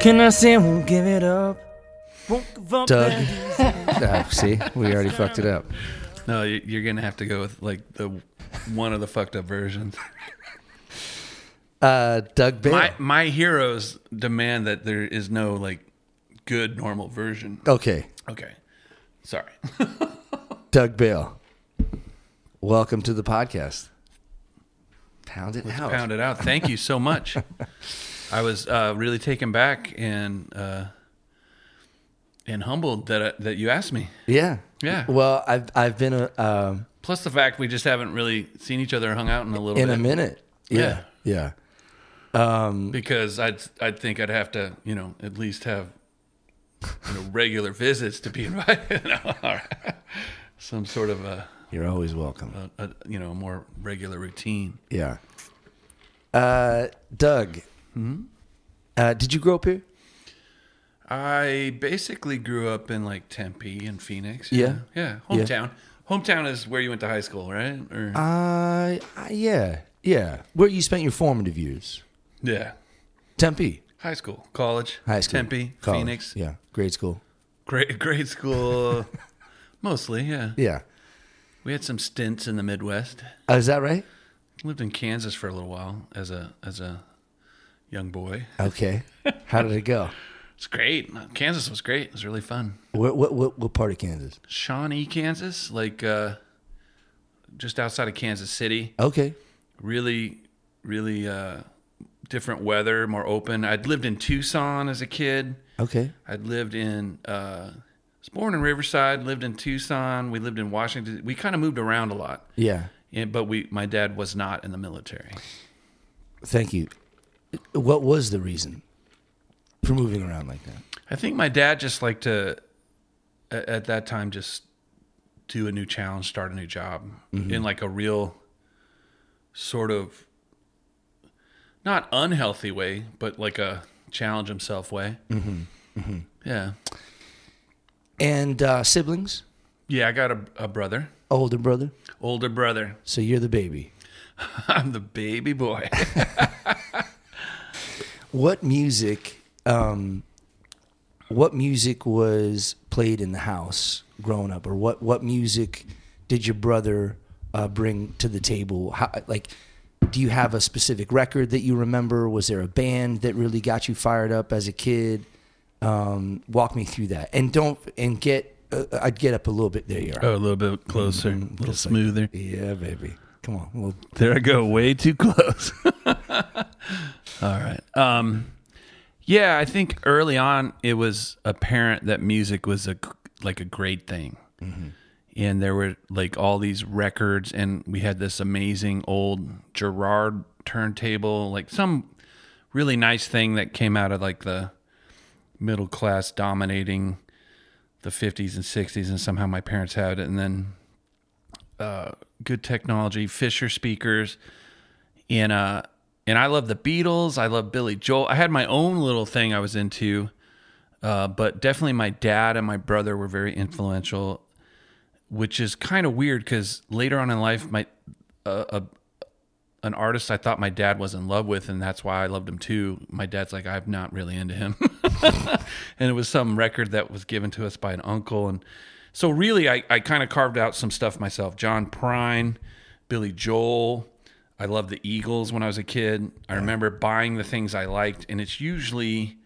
Can I say I won't give it up? Won't give up Doug. that easy. Ah, see, we already fucked it up. No, you- you're gonna have to go with like the one of the fucked up versions. Uh, Doug Bale. My my heroes demand that there is no like good normal version. okay, Okay, sorry. Doug Bale. Welcome to the podcast. Pound it out. Pound it out. Thank you so much. I was uh, really taken back and uh, and humbled that uh, that you asked me. Yeah. Yeah. Well, I've I've been a, um, Plus the fact we just haven't really seen each other, or hung out in a little in bit. a minute. Yeah. Yeah. because I'd I'd think I'd have to you know at least have you know regular visits to be invited. No. Some sort of a, You're always welcome. a, a you know a more regular routine. Yeah. Uh, Doug. Mm-hmm. Uh, did you grow up here? I basically grew up in like Tempe and Phoenix. Yeah. yeah, Yeah. hometown. Hometown is where you went to high school, right? Or Uh, uh, yeah. Yeah. Where you spent your formative years? yeah, Tempe. high school, college, High school. Tempe, college. Phoenix, Yeah. Grade school. grade grade school, mostly. Yeah, Yeah. we had some stints in the Midwest. Uh, is that right? Lived in Kansas for a little while as a as a young boy. Okay. How did it go? It's great. Kansas was great. It was really fun. What, what, what, what part of Kansas? Shawnee, Kansas, like uh, just outside of Kansas City. Okay. Really, really uh, different weather, more open. I'd lived in Tucson as a kid. Okay. I'd lived in. Uh, was born in Riverside. Lived in Tucson. We lived in Washington. We kind of moved around a lot. Yeah. And, but we, my dad was not in the military. Thank you. What was the reason for moving around like that? I think my dad just liked to, at, at that time, just do a new challenge, start a new job in like a real sort of not unhealthy way, but like a challenge himself way. Mm-hmm. Yeah. And uh, siblings? Yeah, I got a, a brother, Older brother? older brother. So you're the baby. I'm the baby boy. What music? Um, what music was played in the house growing up, or what what music did your brother uh, bring to the table? How, like, do you have a specific record that you remember? Was there a band that really got you fired up as a kid? Um, walk me through that, and don't and get. Uh, I'd get up a little bit. There you are. oh, a little bit closer, a little Just like- smoother. Yeah, baby. Come on. Well, There I go, way too close. All right. Um, yeah, I think early on it was apparent that music was a like a great thing, and there were like all these records, and we had this amazing old Garrard turntable, like some really nice thing that came out of like the middle class dominating the 50s and 60s, and somehow my parents had it, and then uh, good technology, Fisher speakers, and uh, and I love the Beatles. I love Billy Joel. I had my own little thing I was into, uh, but definitely my dad and my brother were very influential, which is kind of weird because later on in life, my uh, a an artist I thought my dad was in love with, and that's why I loved him too. My dad's like, I'm not really into him, and it was some record that was given to us by an uncle, and so really, I, I kind of carved out some stuff myself. John Prine, Billy Joel. I loved the Eagles when I was a kid. I remember buying the things I liked, and it's usually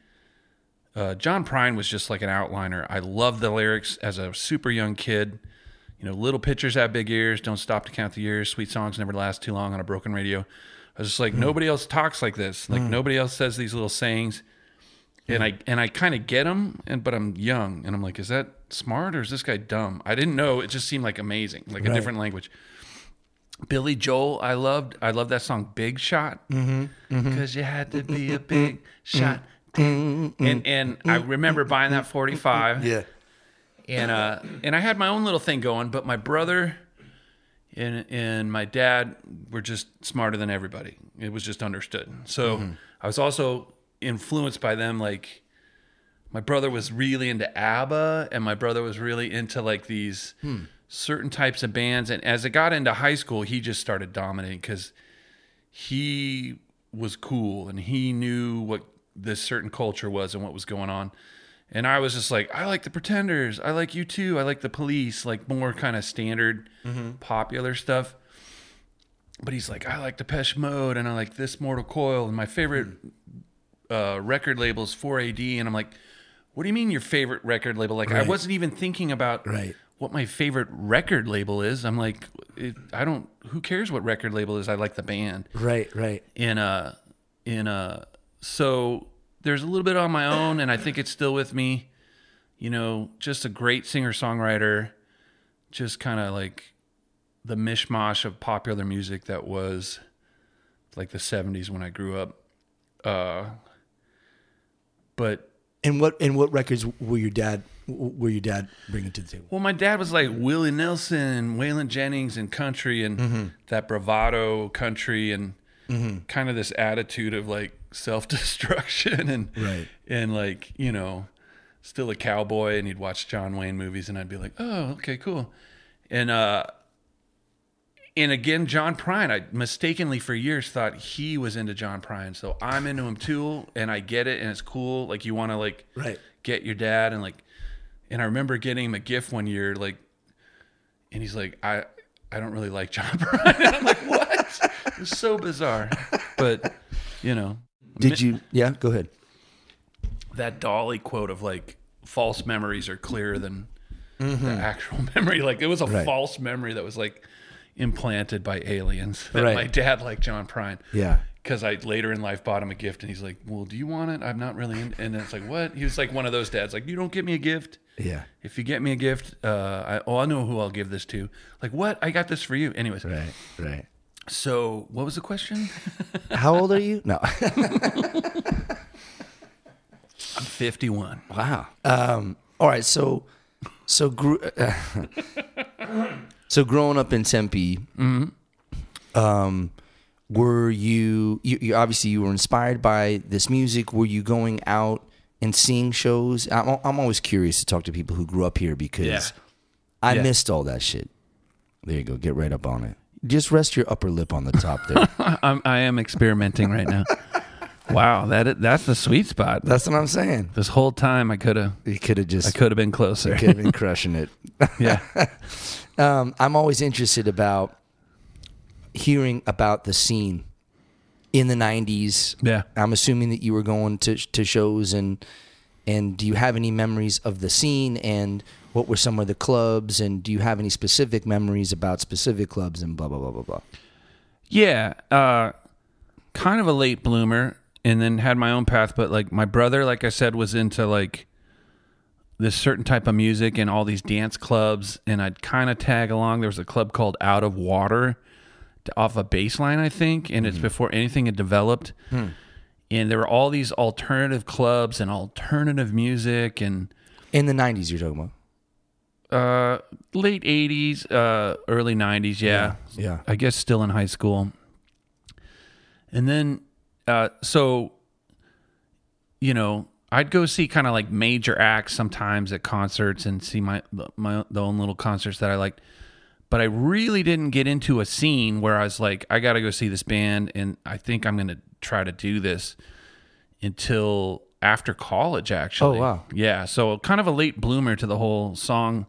uh, John Prine was just like an outliner. I loved the lyrics as a super young kid. You know, little pitchers have big ears. Don't stop to count the years. Sweet songs never last too long on a broken radio. I was just like, hmm. nobody else talks like this. Like hmm. nobody else says these little sayings. And hmm. I and I kind of get them, and but I'm young, and I'm like, is that smart or is this guy dumb? I didn't know. It just seemed like amazing, like a different language. Billy Joel, I loved. I loved that song, Big Shot, mm-hmm, mm-hmm. because you had to be a big mm-hmm, shot. And and I remember buying that 45 yeah. and uh and I had my own little thing going, but my brother and and my dad were just smarter than everybody. It was just understood. So I was also influenced by them. Like my brother was really into ABBA, and my brother was really into like these hmm. Certain types of bands. And as it got into high school, he just started dominating because he was cool and he knew what this certain culture was and what was going on. And I was just like, I like the Pretenders. I like U2. I like the Police, like more kind of standard, popular stuff. But he's like, I like Depeche Mode, and I like this Mortal Coil, and my favorite uh, record label is 4AD. And I'm like, what do you mean your favorite record label? Like, I wasn't even thinking about Right. What my favorite record label is. I'm like, it, I don't. Who cares what record label is? I like the band Right, right. in a in a so there's a little bit on my own and i think it's still with me you know just a great singer songwriter just kind of like the mishmash of popular music that was like the 70s when i grew up uh but And what and what records were your dad were your dad bringing to the table? Well, my dad was like Willie Nelson, Waylon Jennings, and country, and Mm-hmm. that bravado country, and kind of this attitude of like self destruction, and Right. and like you know, still a cowboy, and he'd watch John Wayne movies, and I'd be like, oh, okay, cool, and uh, and again, John Prine, I mistakenly for years thought he was into John Prine, so I'm into him too, and I get it, and it's cool. Like you want to like Right. get your dad and like and I remember getting him a gift one year like and he's like I I don't really like John Prine. And I'm like what? It's so bizarre. But you know, Did you Yeah, go ahead. that Dolly quote of like false memories are clearer than Mm-hmm. the actual memory. Like it was a Right. false memory that was like implanted by aliens that Right. my dad liked John Prine. Yeah. Because I later in life bought him a gift, and he's like, "Well, do you want it? I'm not really." In-. And it's like, "What?" He was like one of those dads, like, "You don't get me a gift. Yeah. If you get me a gift, uh, I, oh, I know who I'll give this to. Like, what? I got this for you. Anyways, Right. Right. so what was the question? How old are you? No. I'm 51. Wow. Um, all right. So, so grew, so growing up in Tempe, um, were you, you? You obviously you were inspired by this music. Were you going out and seeing shows? I'm, I'm always curious to talk to people who grew up here because Yeah. I Yeah. missed all that shit. There you go. Get right up on it. Just rest your upper lip on the top there. I'm, I am experimenting right now. wow, that that's the sweet spot. That's what I'm saying. This whole time, I could have You could have just. I could have been closer. could have been crushing it. yeah, um, I'm always interested about hearing about the scene in the '90s. yeah. I'm assuming that you were going to to shows and and do you have any memories of the scene and what were some of the clubs and do you have any specific memories about specific clubs and blah blah blah blah blah. Yeah, uh, kind of a late bloomer, and then had my own path. But like my brother, like I said, was into like this certain type of music and all these dance clubs, and I'd kind of tag along. There was a club called Out of Water off a baseline, I think, and it's before anything had developed. And there were all these alternative clubs and alternative music and In the '90s, you're talking about. uh, late '80s, uh, early '90s. Yeah, Yeah. I guess still in high school. And then, uh, so, you know, I'd go see kind of like major acts sometimes at concerts and see my my the own little concerts that I liked. But I really didn't get into a scene where I was like, I got to go see this band, and I think I'm going to try to do this until after college. Actually, Oh, wow. yeah. So kind of a late bloomer to the whole song.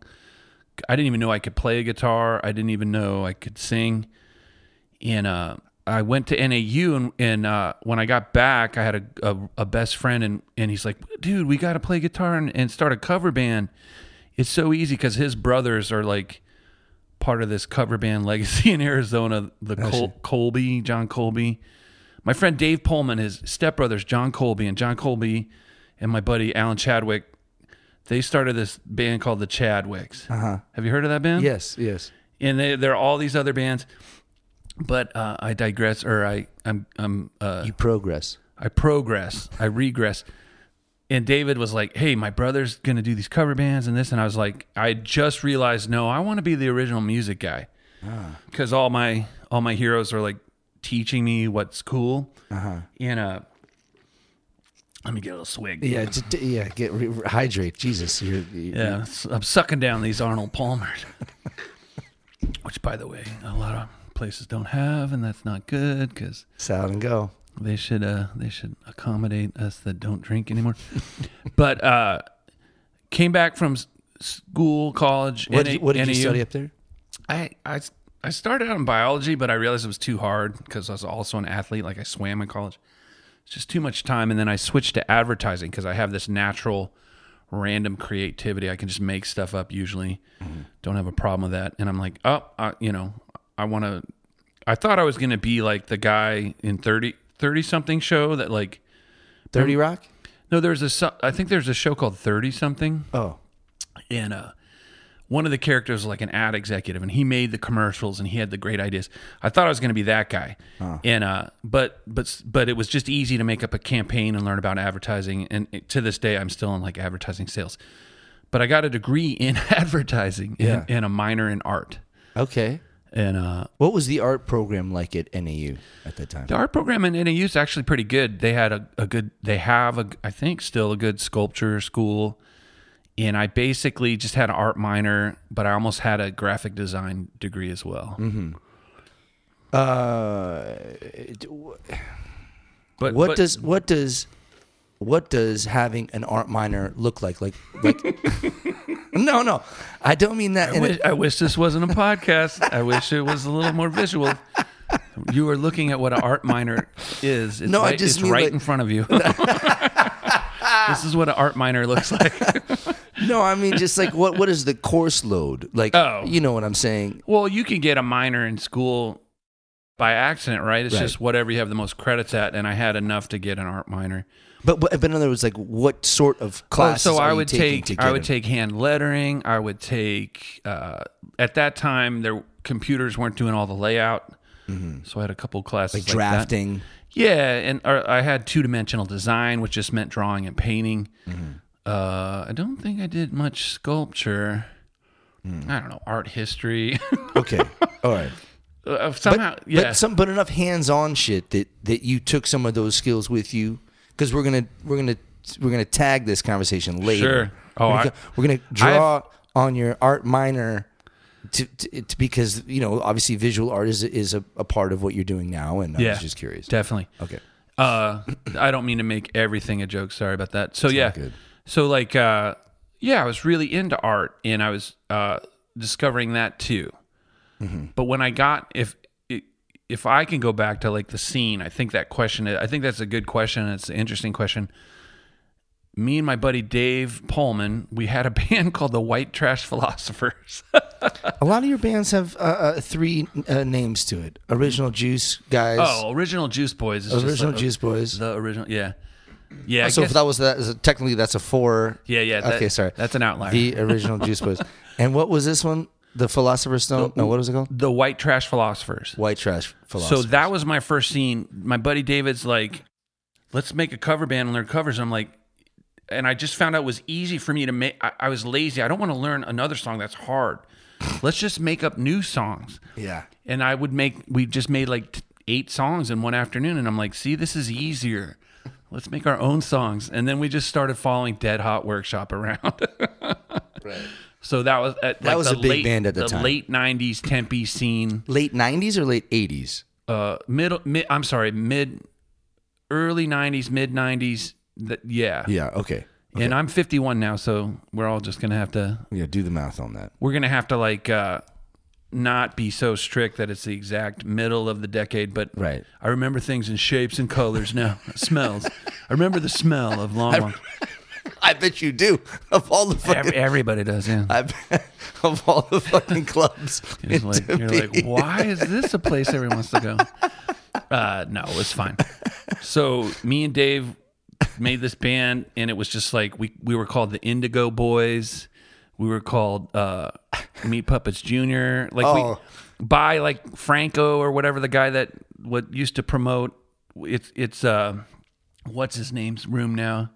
I didn't even know I could play a guitar. I didn't even know I could sing. And uh, I went to NAU, and, and uh, when I got back, I had a, a, a best friend, and, and he's like, dude, we got to play guitar and, and start a cover band. It's so easy because his brothers are like part of this cover band legacy in Arizona. The Col- Colby, John Colby. My friend Dave Pullman, his stepbrothers, John Colby, and John Colby and my buddy Alan Chadwick, they started this band called the Chadwicks. Uh-huh. Have you heard of that band? Yes. Yes. and they, there are all these other bands. But uh, I digress, or I I'm I'm uh, You progress. I progress, I regress. And David was like, "Hey, my brother's gonna do these cover bands and this," and I was like, I just realized, no, I want to be the original music guy, because all my all my heroes are like teaching me what's cool. Uh-huh. And uh, let me get a little swig. Yeah. Just, yeah. Get re- re- hydrate. Jesus. You're, you Yeah, s- I'm sucking down these Arnold Palmers, which, by the way, a lot of places don't have, and that's not good because Salad and go. They should uh they should accommodate us that don't drink anymore. but uh came back from s- school, college. What, NA did, what did you NAU. study up there? I, I I started out in biology, but I realized it was too hard because I was also an athlete. Like I swam in college. It's just too much time. And then I switched to advertising because I have this natural, random creativity. I can just make stuff up usually. Don't have a problem with that. And I'm like, oh, I, you know, I want to. I thought I was going to be like the guy in 30, 30 something show that like. Thirty Rock. No, there's a. I think there's a show called Thirty something Oh, and uh one of the characters was like an ad executive and he made the commercials and he had the great ideas i thought i was going to be that guy and uh but but but it was just easy to make up a campaign and learn about advertising and to this day i'm still in like advertising sales but i got a degree in advertising Yeah. and, and a minor in art okay. And uh What was the art program like at NAU at that time? the art program in NAU is actually pretty good. They had a, a good, they have a, I think still a good sculpture school. And I basically just had an art minor, but I almost had a graphic design degree as well. Mm-hmm. Uh, But what but- does what does what does having an art minor look like? Like like no no, I don't mean that. I wish, a, I wish this wasn't a podcast. I wish it was a little more visual. You were looking at what an art minor is. It's No, I just it's mean right like- in front of you. this is what an art minor looks like. no, I mean just like what what is the course load? Like Oh. you know what I'm saying? Well, you can get a minor in school by accident, right? It's Right. just whatever you have the most credits at, and I had enough to get an art minor. But but, but in other words, like what sort of classes? Oh, so I would take I would in? take hand lettering. I would take uh, at that time their computers weren't doing all the layout, so I had a couple classes Mm-hmm. like like that. drafting. Yeah, and or I had two dimensional design, which just meant drawing and painting. Mm-hmm. Uh, I don't think I did much sculpture. Mm. I don't know art history. Okay, all right. uh, somehow, yeah. But some but enough hands-on shit that that you took some of those skills with you because we're gonna we're gonna we're gonna tag this conversation later. Sure. Oh, we're gonna, we're gonna draw on your art minor. To, to, to because you know obviously visual art is is a, a part of what you're doing now and I was just curious. Definitely. Okay. Uh, I don't mean to make everything a joke. Sorry about that. So yeah, so like, uh, yeah, I was really into art, and I was uh, discovering that too. Mm-hmm. But when I got if if I can go back to like the scene, I think that question, I think that's a good question. It's an interesting question. Me and my buddy Dave Pullman, we had a band called the White Trash Philosophers. A lot of your bands have uh, uh, three uh, names to it: original Juice guys, oh, original Juice Boys. Original like- Juice Boys. The original, yeah, yeah. I so guess- if that was that, technically that's a four. yeah, yeah. that- okay, sorry. That's an outlier. The original Juice Boys. And what was this one? The Philosopher's Stone? No, what was it called? the White Trash Philosophers. White Trash Philosopher. So that was my first scene. My buddy David's like, let's make a cover band and learn covers. I'm like, and I just found out it was easy for me to make. I, I was lazy. I don't want to learn another song that's hard. Let's just make up new songs. yeah. And I would make, we just made like t- eight songs in one afternoon. And I'm like, see, this is easier. Let's make our own songs. And then we just started following Dead Hot Workshop around. Right. So that was at, like was the a big late, band at the time. late 90s Tempe scene. Late 90s or late 80s? uh middle mid I'm sorry, mid early 90s, mid 90s. That yeah. Yeah, okay. And I'm 51 now, so we're all just going to have to Yeah, do the math on that. we're going to have to like uh not be so strict that it's the exact middle of the decade, but Right. I remember things in shapes and colors now. smells. I remember the smell of Long. I bet you do. Of all the fucking, everybody does, yeah. I bet, of all the fucking clubs. It's in like, you're like, why is this a place everyone wants to go? Uh, no, it's fine. So me and Dave made this band, and it was just like we we were called the Indigo Boys. We were called uh, Meat Puppets Junior. Like Oh. we by like Franco or whatever the guy that what used to promote. It's it's uh, what's his name's room now?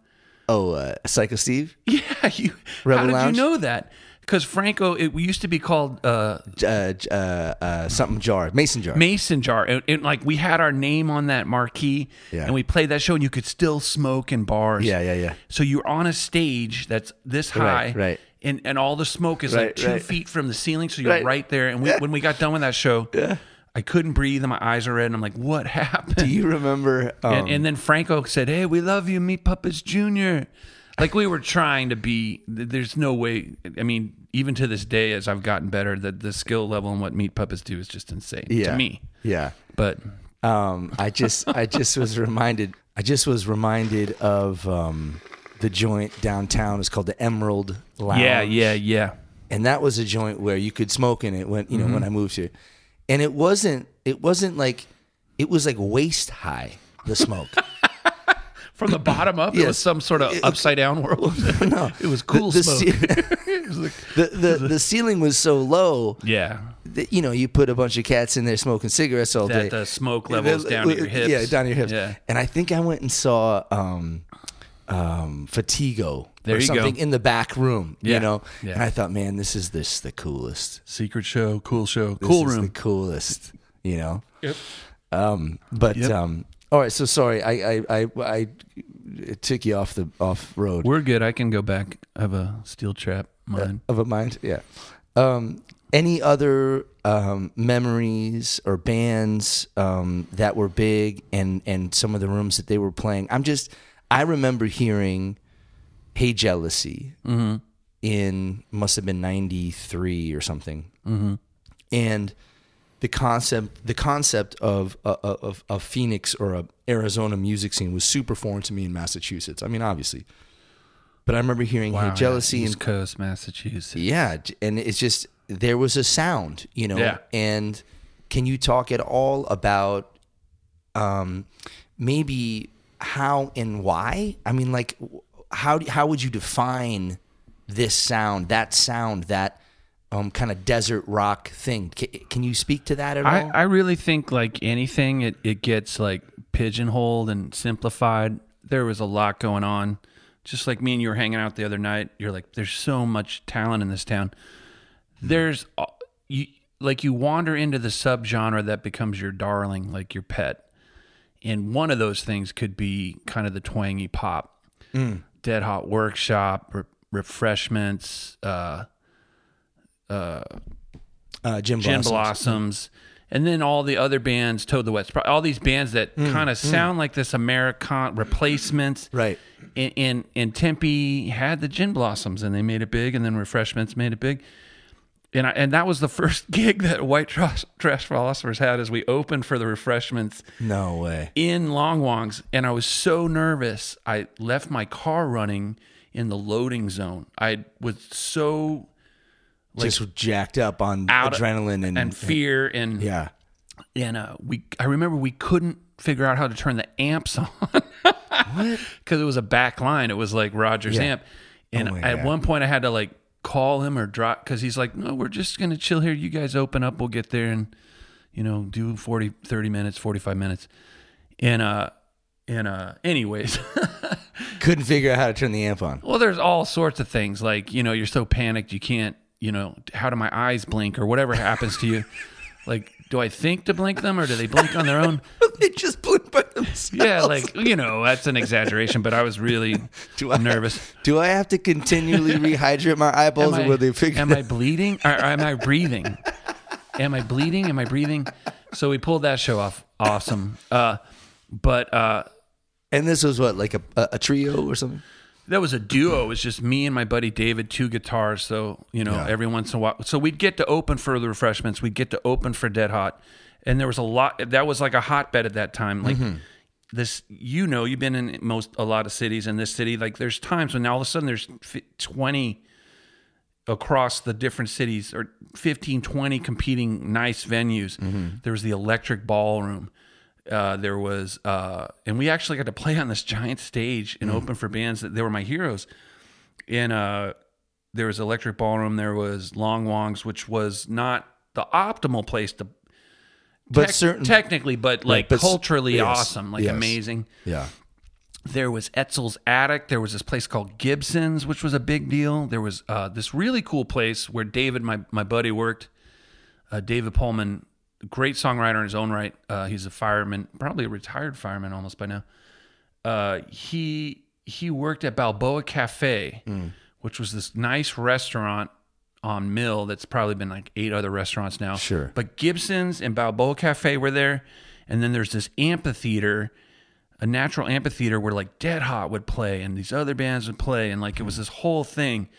Oh, uh, Psycho Steve? Yeah, you. Rebel how did Lounge? you know that? Because Franco, it used to be called. Uh, Uh, uh, uh, something jar. Mason jar. mason jar and, and, like we had our name on that marquee Yeah. and we played that show and you could still smoke in bars yeah, yeah, yeah. so you're on a stage that's this high Right, right. and and all the smoke is like two right. feet from the ceiling so you're Right. right, there and we, when we got done with that show I couldn't breathe and my eyes are red and I'm like, what happened? Do you remember? Um, and, and then Franco said, "Hey, we love you, Meat Puppets Junior." Like we were trying to be. There's no way. I mean, even to this day, as I've gotten better, that the skill level and what Meat Puppets do is just insane yeah, to me. Yeah. But Um, I just I just was reminded I just was reminded of um, the joint downtown. It's called the Emerald Lounge. yeah, yeah, yeah. and that was a joint where you could smoke in it when you know Mm-hmm. when I moved here, and it wasn't it wasn't like it was like waist high the smoke. From the bottom up, it was some sort of upside down world. no, it was cool the, the, smoke. ce- was like- the, the the ceiling was so low yeah, that you know you put a bunch of cats in there smoking cigarettes all day. that the smoke levels down to your hips. Yeah, down to your hips. Yeah. And I think I went and saw um, um, Fatigo There or you go. something in the back room. Yeah, You know, yeah. and I thought, man, this is this the coolest. Secret show, cool show, This cool is room. the coolest. You know. Yep. Um, but Yep. um, all right. So sorry, I I I, I took you off the off road We're good. I can go back. I have a steel trap mine. of a mind. Yeah. Um, any other um, memories or bands um, that were big and and some of the rooms that they were playing? I'm just I remember hearing "Hey Jealousy" in must have been '93 or something, and the concept the concept of uh, of of Phoenix or a Arizona music scene was super foreign to me in Massachusetts. I mean, obviously, but I remember hearing Wow, "Hey. Jealousy" and East Coast, Massachusetts. yeah, and it's just there was a sound, you know. Yeah. And can you talk at all about um maybe how and why? I mean like how how would you define this sound, that sound, that um kind of desert rock thing? Can, can you speak to that at I, all? I really think like anything, it, it gets like pigeonholed and simplified. There was a lot going on. Just like me and you were hanging out the other night, you're like, there's so much talent in this town. There's you like you wander into the subgenre that becomes your darling, like your pet. And one of those things could be kind of the twangy pop, Dead Hot Workshop, re- refreshments, uh, uh Jim, Gin Blossoms. Blossoms, and then all the other bands, Toad the Wet, all these bands that kind of sound like this American replacements. Right. And, and and Tempe had the Gin Blossoms, and they made it big, and then Refreshments made it big. And I, and that was the first gig that White Trash, Trash Philosophers had as we opened for the Refreshments No way. in Longwongs, and I was so nervous. I left my car running in the loading zone. I was so Just jacked up on adrenaline and, and fear and yeah. and uh, we I remember we couldn't figure out how to turn the amps on because it was a back line. It was like Roger's Yeah. amp, and Oh at God. one point I had to like call him or drop because he's like, no, we're just gonna chill here. You guys open up, we'll get there and you know do 40, 30 minutes, forty five minutes, and uh and uh anyways. Couldn't figure out how to turn the amp on. Well, there's all sorts of things like you know you're so panicked you can't you know how do my eyes blink or whatever happens to you. Like, do I think to blink them or do they blink on their own? They just blinked by themselves. Yeah, like you know that's an exaggeration, but I was really Do I- nervous. Do I have to continually rehydrate my eyeballs, Am or I, will they figure? am I bleeding? Or am I breathing? Am I bleeding? Am I breathing? So we pulled that show off. Awesome. Uh, but uh, and this was what, like a, a, a trio or something? That was a duo. It was just me and my buddy David, two guitars. So, you know, Yeah. every once in a while. So we'd get to open for the refreshments. We'd get to open for Dead Hot. And there was a lot, that was like a hotbed at that time. Like this, you know, you've been in most, a lot of cities in this city. Like there's times when all of a sudden there's 20 across the different cities or 15, 20 competing nice venues. There was the electric ballroom. Uh, there was, uh, and we actually got to play on this giant stage and open for bands that they were my heroes. And uh, there was electric ballroom. There was Long Wongs, which was not the optimal place to, But tec- certain, technically, but like but culturally yes, awesome, like yes. amazing yeah. there was Etzel's Attic. There was this place called Gibson's, which was a big deal. There was uh, this really cool place where David, my, my buddy, worked. Uh, David Pullman, great songwriter in his own right. Uh, he's a fireman, probably a retired fireman almost by now. Uh, he he worked at Balboa Cafe, which was this nice restaurant on Mill that's probably been like eight other restaurants now. Sure. But Gibson's and Balboa Cafe were there. And then there's this amphitheater, a natural amphitheater where like Dead Hot would play and these other bands would play. And like it was this whole thing.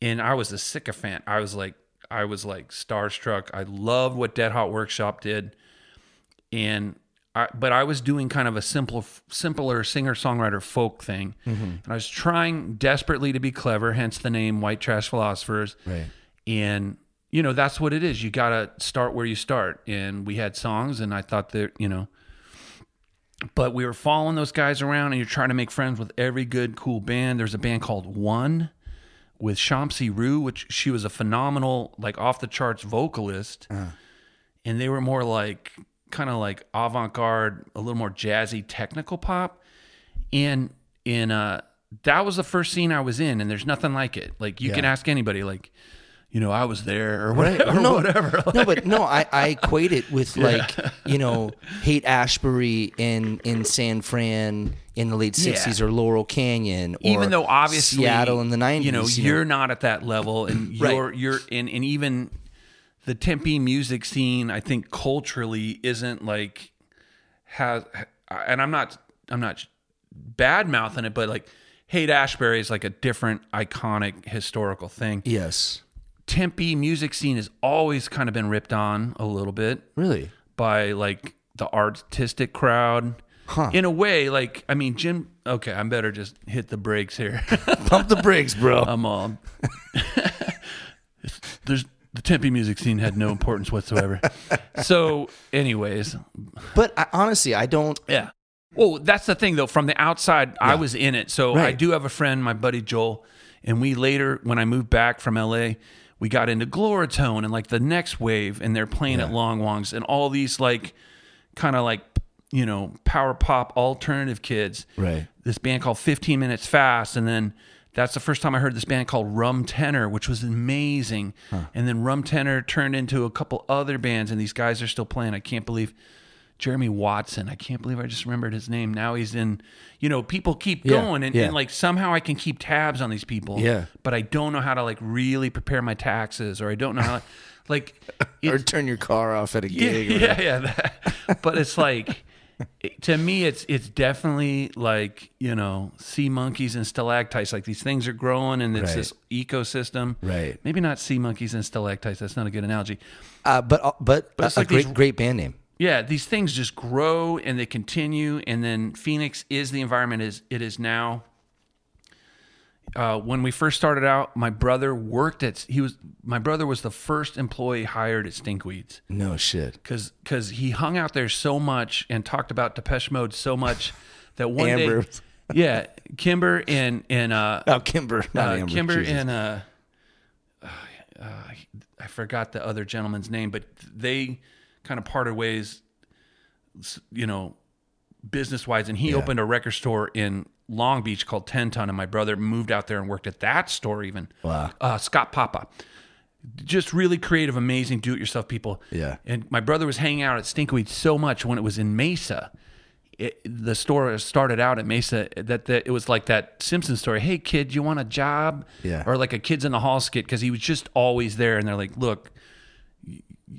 And I was a sycophant. I was like, I was like starstruck. I loved what Dead Hot Workshop did. And I, but I was doing kind of a simple, simpler singer songwriter folk thing, mm-hmm. and I was trying desperately to be clever. Hence the name White Trash Philosophers. Right. And you know that's what it is. You gotta start where you start. And we had songs, and I thought that you know, but we were following those guys around, and you're trying to make friends with every good, cool band. There's a band called One with Shamsi Rue, which she was a phenomenal, like off the charts vocalist, uh-huh. and they were more like kind of like avant-garde, a little more jazzy, technical pop, and in uh, that was the first scene I was in, and there's nothing like it. Like you can ask anybody, like you know, I was there or whatever. or no, whatever. no, but no, I, I equate it with like you know Haight Ashbury in in San Fran in the late Yeah. '60s or Laurel Canyon, or even though obviously Seattle in the '90s. you know, you you're not at that level, and Right. you're you're in, and even the Tempe music scene, I think culturally isn't like has, and I'm not I'm not bad mouthing it, but like Haight Ashbury is like a different iconic historical thing. yes, Tempe music scene has always kind of been ripped on a little bit really. by like the artistic crowd. Huh. In a way, like I mean, Jim. Okay, I'm better just hit the brakes here. Pump the brakes, bro. I'm all. There's the Tempe music scene had no importance whatsoever. So, anyways, but I, honestly, I don't. yeah. Well, that's the thing though. From the outside, I was in it, so I do have a friend, my buddy Joel, and we later, when I moved back from LA, we got into Gloritone and like the next wave, and they're playing at Long Wongs and all these like kind of like you know power pop alternative kids. Right. This band called 15 Minutes Fast, and then that's the first time I heard this band called Rum Tenor, which was amazing. And then Rum Tenor turned into a couple other bands, and these guys are still playing. I can't believe Jeremy Watson. I can't believe I just remembered his name. Now he's in, you know, people keep Yeah, going, and, yeah. and like somehow I can keep tabs on these people. Yeah. But I don't know how to like really prepare my taxes, or I don't know how, like, Or turn your car off at a yeah, gig. or- yeah, yeah. that- but it's like to me, it's it's definitely like you know sea monkeys and stalactites. Like these things are growing, and it's Right. this ecosystem. Right. Maybe not sea monkeys and stalactites. That's not a good analogy. Uh, but uh, but, But it's a, like a great these- great band name. Yeah, these things just grow and they continue, and then Phoenix is the environment is it is now. Uh, when we first started out, my brother worked at he was my brother was the first employee hired at Stinkweeds No shit. because because he hung out there so much and talked about Depeche Mode so much that one Amber. day, yeah, Kimber and and uh, Oh, Kimber, not uh, Amber. Kimber Jesus. and uh, uh, I forgot the other gentleman's name, but they kind of parted ways, you know, business wise. And he Yeah. opened a record store in Long Beach called Ten Ton, and my brother moved out there and worked at that store. Even Wow. uh, Scott Papa, just really creative, amazing, do-it-yourself people. Yeah. And my brother was hanging out at Stinkweed so much when it was in Mesa. It, the store started out at Mesa that, that it was like that Simpson story. Hey kid, you want a job? Yeah. Or like a kids in the hall skit because he was just always there. And they're like, look,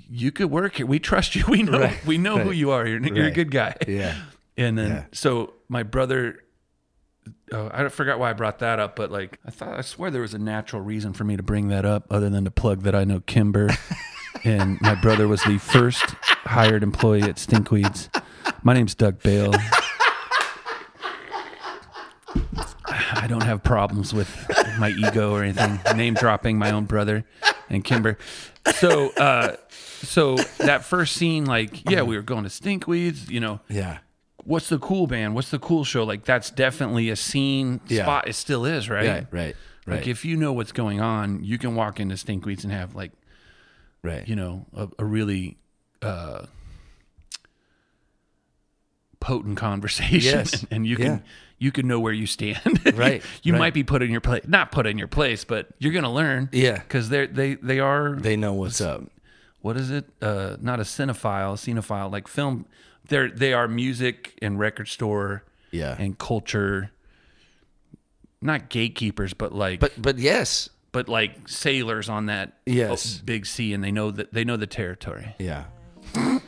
you could work here. We trust you. We know. Right, We know who you are. You're, you're a good guy. Yeah. And then Yeah. so my brother, oh, I forgot why I brought that up, but like I thought I swear there was a natural reason for me to bring that up, other than to plug that I know Kimber, and my brother was the first hired employee at Stinkweeds. My name's Doug Bale. I don't have problems with my ego or anything. Name dropping my own brother and Kimber. So, uh, so that first scene, like, yeah, we were going to Stinkweeds, you know, Yeah. What's the cool band? What's the cool show? Like that's definitely a scene Yeah. spot. It still is, right? Right. Right. Right. Like if you know what's going on, you can walk into Stinkweeds and have like right. you know a, a really uh, potent conversation, Yes. and you can Yeah. you can know where you stand. Right, you right. might be put in your place, not put in your place, but you're gonna learn. Yeah. because they they they are they know what's up. what is it? Uh, not a cinephile, cinephile, like film. They're they are music and record store Yeah. and culture. Not gatekeepers, but like But but yes. but like sailors on that Yes. big sea, and they know that they know the territory. Yeah.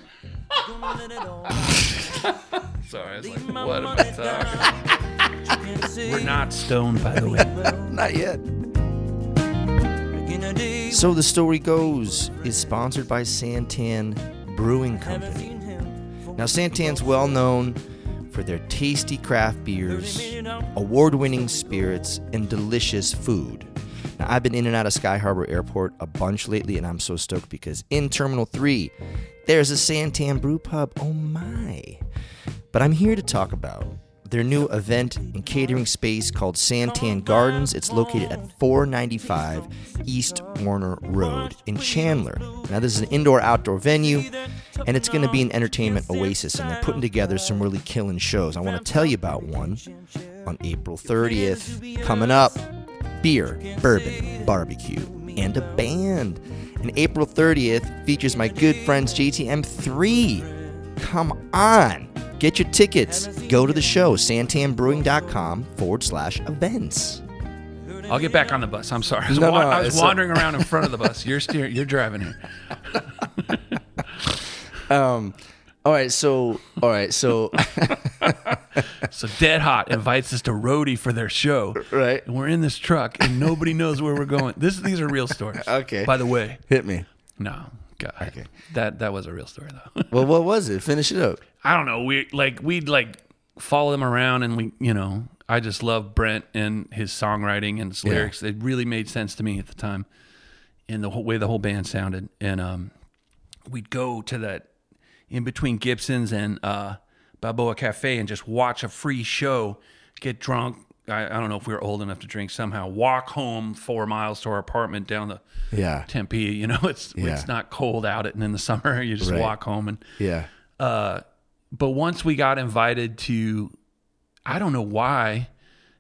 Sorry, I was like, what am I talking? We're not stoned, by the way. Not yet. So the story goes is sponsored by Santan Brewing Company. Now Santan's well known for their tasty craft beers, award-winning spirits, and delicious food. Now I've been in and out of Sky Harbor Airport a bunch lately, and I'm so stoked because in Terminal 3, there's a Santan Brew Pub. Oh my. But I'm here to talk about their new event and catering space called Santan Gardens. It's located at 495 East Warner Road in Chandler. Now, this is an indoor outdoor venue, and it's going to be an entertainment oasis, and they're putting together some really killing shows. I want to tell you about one on April 30th coming up beer, bourbon, barbecue, and a band. And April 30th features my good friends JTM3. Come on. Get your tickets. Go to the show, santanbrewing.com forward slash events. I'll get back on the bus. I'm sorry. I was, No, wa- no, I was it's a- wandering around in front of the bus. You're steering. You're driving here. Um, all right, so, all right, so, So Dead Hot invites us to Roadie for their show. right. And we're in this truck, and nobody knows where we're going. This, these are real stories. Okay. By the way, Hit me. no, God, Okay. that that was a real story though. Well, what was it? Finish it up. I don't know. We like we'd like follow them around, and we, you know, I just love Brent and his songwriting and his Yeah. lyrics. It really made sense to me at the time, and the whole way the whole band sounded. And um, we'd go to that in between Gibson's and uh, Balboa Cafe and just watch a free show, get drunk. I, I don't know if we were old enough to drink somehow. Walk home four miles to our apartment down the Yeah. Tempe. You know, it's Yeah. it's not cold out, and in the summer you just Right. walk home and Yeah. uh, but once we got invited to, I don't know why,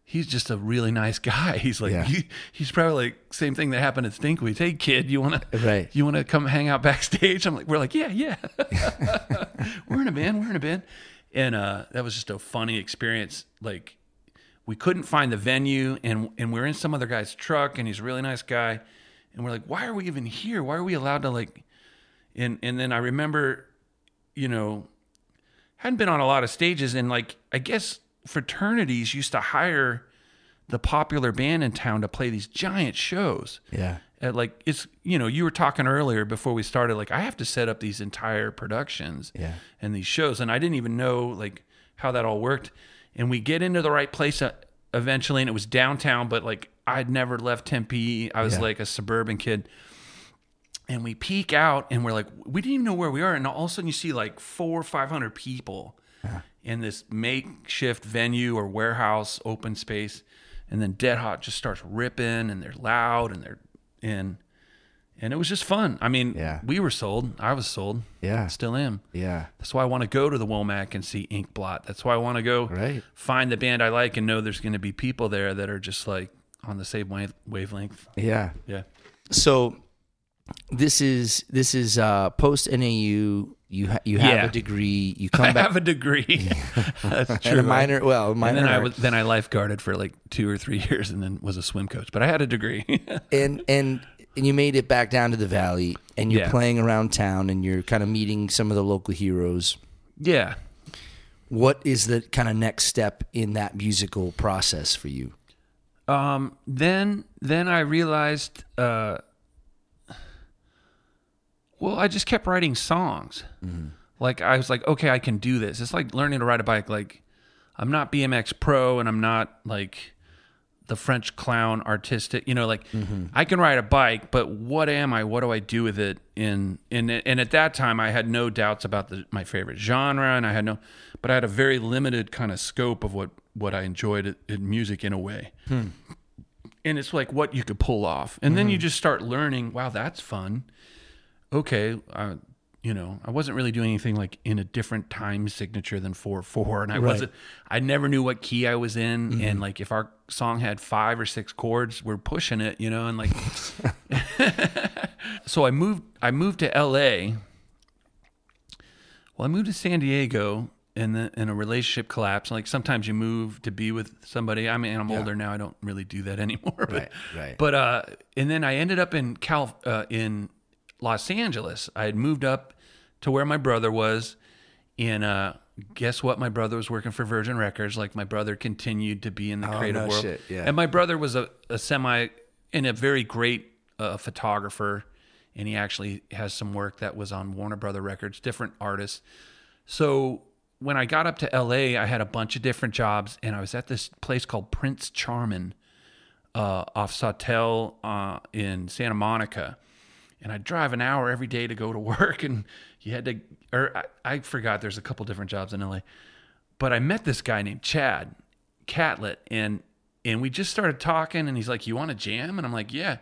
he's just a really nice guy. He's like, Yeah. he, he's probably like same thing that happened at Stinkweeds. Hey kid, you want to, Right. You want to come hang out backstage? I'm like, we're like, yeah, yeah. we're in a band. We're in a band, and uh, that was just a funny experience. Like, we couldn't find the venue, and and we're in some other guy's truck, and he's a really nice guy, and we're like, why are we even here? Why are we allowed to like? And and then I remember, you know, hadn't been on a lot of stages, and like I guess fraternities used to hire the popular band in town to play these giant shows Yeah. at like it's you know you were talking earlier before we started like i have to set up these entire productions Yeah. and these shows and i didn't even know like how that all worked and we get into the right place uh, eventually and it was downtown but like i'd never left tempe. I was Yeah. like a suburban kid. And we peek out and we're like we didn't even know where we are and all of a sudden you see like four or five hundred people in this makeshift venue or warehouse open space and then dead hot just starts ripping and they're loud and they're in and it was just fun i mean Yeah. we were sold i was sold Yeah. still am Yeah. that's why i want to go to the womack and see ink blot that's why i want to go Right. find the band i like and know there's going to be people there that are just like on the same wave- wavelength Yeah. yeah So this is this is uh, post NAU. You ha- you have Yeah. a degree. You i come back have a degree that's and true a minor. Well, a minor. and then I was then I lifeguarded for like two or three years, and then was a swim coach. But I had a degree. and and and you made it back down to the valley, and you're Yeah. playing around town, and you're kind of meeting some of the local heroes. yeah, What is the kind of next step in that musical process for you? Um, then then I realized, uh, well, I just kept writing songs. Like I was like, okay, I can do this. It's like learning to ride a bike. Like I'm not BMX pro, and I'm not like the French clown artistic. You know, like mm-hmm. I can ride a bike, but what am I? What do I do with it? In in and at that time, I had no doubts about the, my favorite genre, and I had no, but I had a very limited kind of scope of what what I enjoyed in- music in a way hmm. and it's like what you could pull off and then you mm-hmm. just start learning wow that's fun okay uh, you know i wasn't really doing anything like in a different time signature than 4-4 and i wasn't i never knew what key i was in and like if our song had five or six chords we're pushing it you know and like so i moved i moved to la well i moved to san diego and then and a relationship collapsed. Like sometimes you move to be with somebody. I mean, I'm older now. I don't really do that anymore. But, Right, right. But uh, and then I ended up in Cal uh, in Los Angeles. I had moved up to where my brother was. And uh, guess what? My brother was working for Virgin Records. Like my brother continued to be in the creative Oh, no world. shit, yeah. And my brother was a, a semi and a very great uh, photographer. And he actually has some work that was on Warner Brother Records, different artists. So when I got up to LA, I had a bunch of different jobs, and I was at this place called Prince Charmin uh, off Sawtell uh, in Santa Monica. And I'd drive an hour every day to go to work, and you had to, or I, I forgot there's a couple different jobs in LA. But I met this guy named Chad Catlett, and and we just started talking, and he's like, "You want to jam?" And I'm like, "Yeah."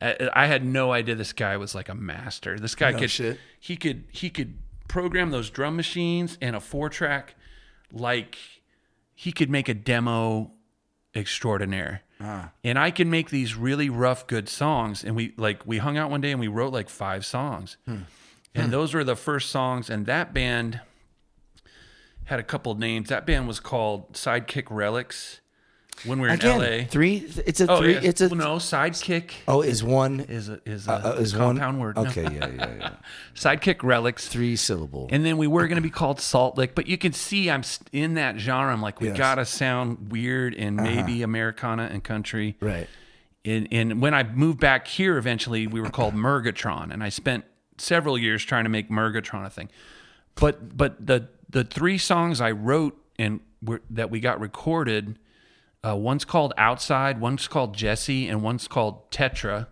I, I had no idea this guy was like a master. This guy No could shit. he could he could program those drum machines and a four track like he could make a demo extraordinaire. Ah. And I can make these really rough good songs and we like we hung out one day and we wrote like five songs. Hmm. And hmm. those were the first songs and that band had a couple of names. That band was called Sidekick Relics when we were Again, in LA. three. It's a Oh, three. yeah. It's a. Well, no, Sidekick Oh, is one. is a is a, Uh, is one compound word. No. Okay, yeah, yeah, yeah. Sidekick Relics. Three syllable. And then we were going to be called Salt Lick, but you can see I'm in that genre. I'm like, we Yes. Uh-huh. gotta sound weird and maybe Americana and country. right. And, and when I moved back here, eventually we were called Murgatron, and I spent several years trying to make Murgatron a thing. But but the the three songs I wrote and were, that we got recorded, uh, one's called Outside, one's called Jesse, and one's called Tetra.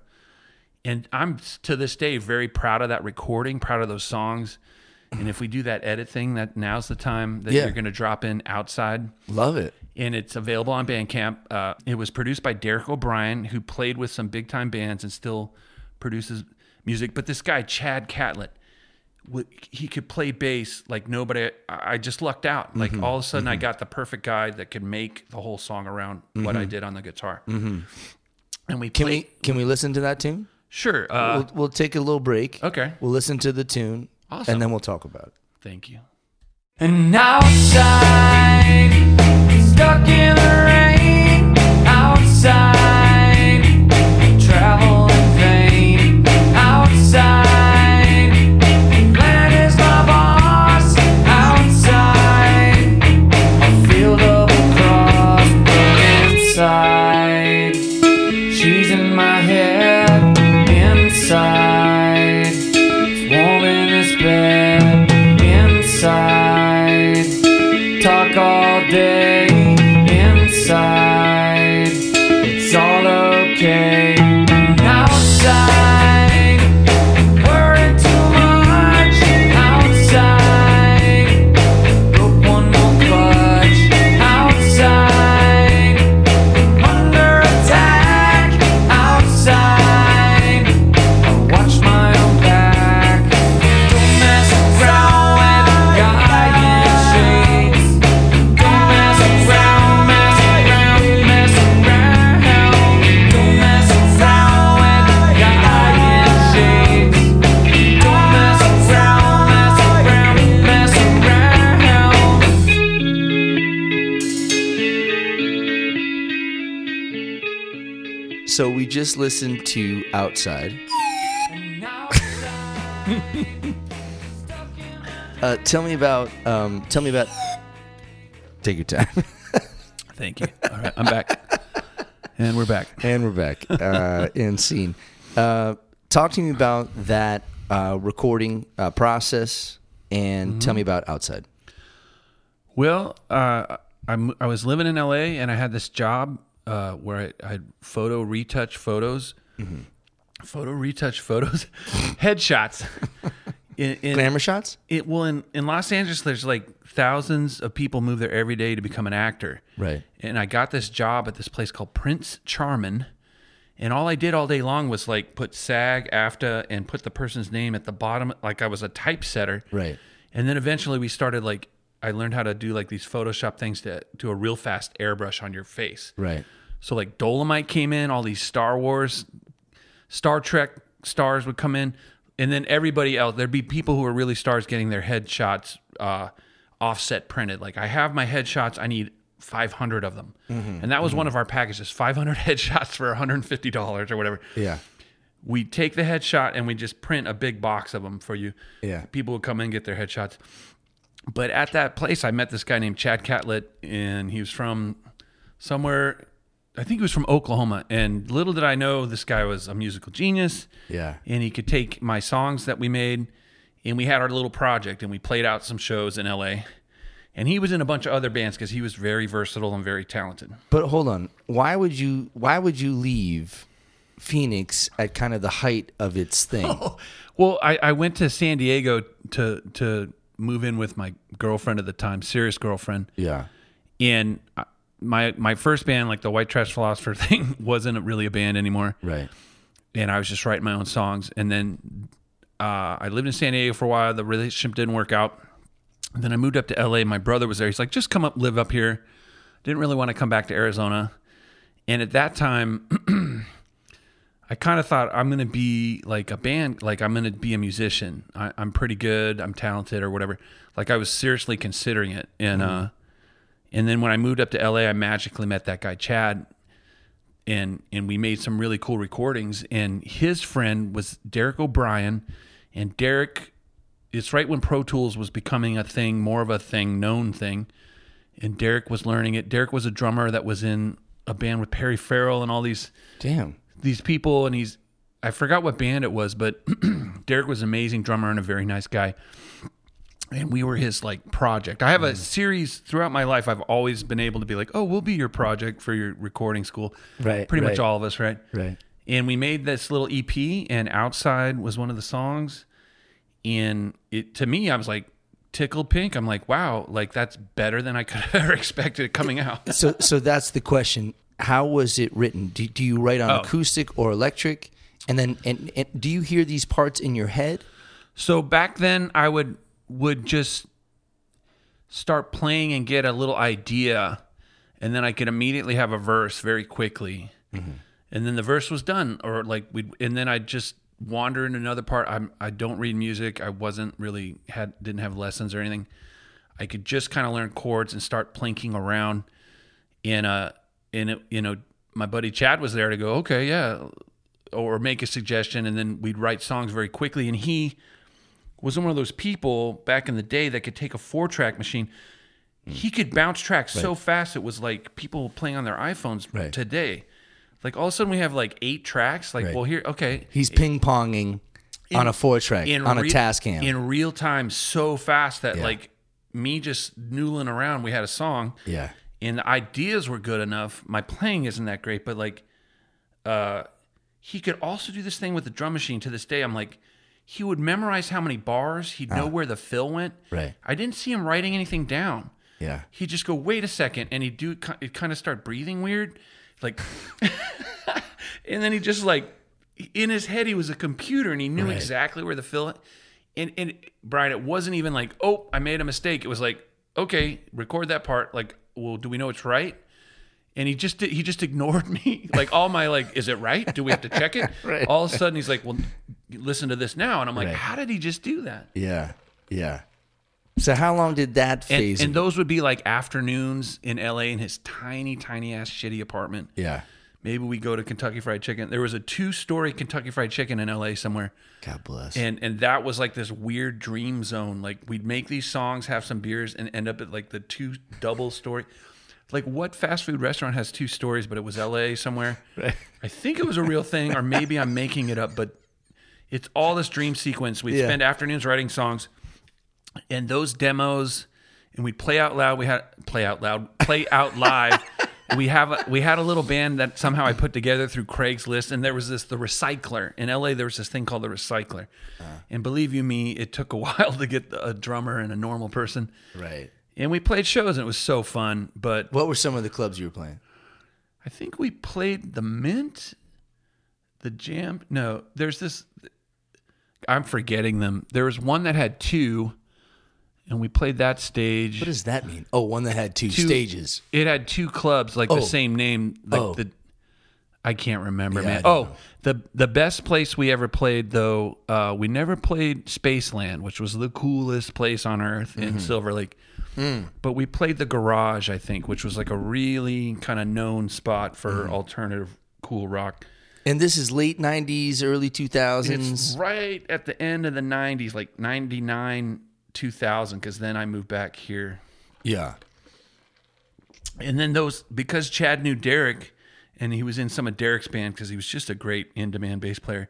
And I'm to this day very proud of that recording, proud of those songs. And if we do that edit thing, that now's the time that Yeah. you're going to drop in Outside Love it. and it's available on Bandcamp. Uh, it was produced by Derek O'Brien, who played with some big time bands and still produces music. But this guy, Chad Catlett, he could play bass like nobody. I I just lucked out. Like Mm-hmm. all of a sudden, I got the perfect guy that could make the whole song around what I did on the guitar. Mm-hmm. And we Can played. we can we listen to that tune? Sure. Uh, we'll, we'll take a little break. okay. We'll listen to the tune, Awesome. and then we'll talk about it. Thank you. And outside, stuck in the rain. We just listened to Outside. Uh, tell me about. Um, tell me about. Take your time. Thank you. All right, I'm back, and we're back. and we're back uh, in scene. Uh, talk to me about that uh, recording uh, process, and tell me about Outside. Well, uh, I'm, I was living in LA and I had this job uh, where I, I had photo retouch photos, photo retouch photos, headshots. In, in, Glamour shots. it, well, in, in Los Angeles, there's like thousands of people move there every day to become an actor. Right. And I got this job at this place called Prince Charmin. And all I did all day long was like put SAG, AFTRA, and put the person's name at the bottom, like I was a typesetter. Right. And then eventually we started like I learned how to do like these Photoshop things to do a real fast airbrush on your face. Right. So like Dolemite came in, all these Star Wars, Star Trek stars would come in, and then everybody else. There'd be people who were really stars getting their headshots uh, offset printed. Like I have my headshots, I need 500 of them. And that was one of our packages 500 headshots for $150 or whatever. Yeah. We take the headshot and we just print a big box of them for you. Yeah. People would come in and get their headshots. But at that place, I met this guy named Chad Catlett, and he was from somewhere, I think he was from Oklahoma. And little did I know this guy was a musical genius Yeah. and he could take my songs that we made and we had our little project and we played out some shows in LA. And he was in a bunch of other bands because he was very versatile and very talented. But hold on. Why would you why would you leave Phoenix at kind of the height of its thing? Well, I, I went to San Diego to to move in with my girlfriend at the time, serious girlfriend. Yeah. And my my first band, like the White Trash Philosopher thing, wasn't really a band anymore. Right. and I was just writing my own songs. And then uh, I lived in San Diego for a while. The relationship didn't work out. then I moved up to LA. My brother was there. He's like, just come up, live up here. Didn't really want to come back to Arizona. And at that time, I kind of thought I'm going to be like a band, like I'm going to be a musician. I, I'm pretty good. I'm talented or whatever. Like I was seriously considering it. And, uh, and then when I moved up to LA, I magically met that guy, Chad, and and we made some really cool recordings. And his friend was Derek O'Brien, and Derek, it's right when Pro Tools was becoming a thing, more of a thing, known thing. And Derek was learning it. Derek was a drummer that was in a band with Perry Farrell and all these Damn. These people, and he's I forgot what band it was, but Derek was an amazing drummer and a very nice guy. And we were his like project. I have a mm. series throughout my life. I've always been able to be like, "Oh, we'll be your project for your recording school." Right, Pretty much all of us, right? Right. And we made this little EP, and "Outside" was one of the songs. And it to me, I was like tickled pink. I'm like, wow, like that's better than I could have ever expected it coming out. So so that's the question. How was it written? Do, do you write on Oh. acoustic or electric? And then and, and do you hear these parts in your head? So back then, I would would just start playing and get a little idea, and then I could immediately have a verse very quickly, mm-hmm. and then the verse was done. Or like we, and then I just wander in another part. I'm I don't read music. I wasn't really had didn't have lessons or anything. I could just kind of learn chords and start plinking around. In a in a, you know, my buddy Chad was there to go. Okay, yeah, or make a suggestion, and then we'd write songs very quickly. And he was one of those people back in the day that could take a four track machine. Mm. He could bounce tracks so fast it was like people playing on their iPhones Right. today. Like all of a sudden we have like eight tracks. Like, Right. well, here, okay, He's ping ponging on a four track on a Tascam. in real time so fast that Yeah. like me just noodling around, we had a song yeah. And the ideas were good enough. My playing isn't that great, but like, uh, he could also do this thing with the drum machine. To this day, I'm like, he would memorize how many bars. He'd know where the fill went. Ah. Right. I didn't see him writing anything down. Yeah. He'd just go, wait a second, and he'd do it kind of start breathing weird, like, and then he just like in his head he was a computer and he knew Right. exactly where the fill. And and Brian, it wasn't even like, oh, I made a mistake. It was like, okay, record that part. Like, well, do we know it's right? And he just he just ignored me. Like all my like, is it right? Do we have to check it? Right. All of a sudden he's like, well, listen to this now, and I'm like, Right. how did he just do that? Yeah. Yeah. So how long did that And, phase? and those would be like afternoons in LA in his tiny, tiny ass shitty apartment. yeah. Maybe we go to Kentucky Fried Chicken. There was a two story Kentucky Fried Chicken in LA somewhere. God bless. And and that was like this weird dream zone. Like we'd make these songs, have some beers, and end up at like the two double story. Like what fast food restaurant has two stories, but it was LA somewhere? Right. I think it was a real thing, or maybe I'm making it up, but it's all this dream sequence. We'd Yeah. spend afternoons writing songs, and those demos, and we'd play out loud. We had play out loud, play out live. We have a, we had a little band that somehow I put together through Craigslist, and there was this the Recycler in LA. There was this thing called the Recycler, uh-huh. and believe you me, it took a while to get a drummer and a normal person. right. And we played shows, and it was so fun. But What were some of the clubs you were playing? I think we played the Mint, the Jam. No, there's this. I'm forgetting them. There was one that had two, and we played that stage. What does that mean? Oh, one that had two, Two- stages. it had two clubs, like Oh. the same name, like Oh. the. I can't remember, Yeah, I man. don't Oh, know. the the best place we ever played though, uh, we never played Spaceland, which was the coolest place on earth Mm-hmm. in Silver Lake. Mm. But we played the Garage, I think, which was like a really kind of known spot for Mm-hmm. alternative cool rock. And this is late '90s, early 2000s. It's right at the end of the '90s, like '99, 2000, because then I moved back here. yeah. And then those because Chad knew Derek, and he was in some of Derek's band because he was just a great in-demand bass player.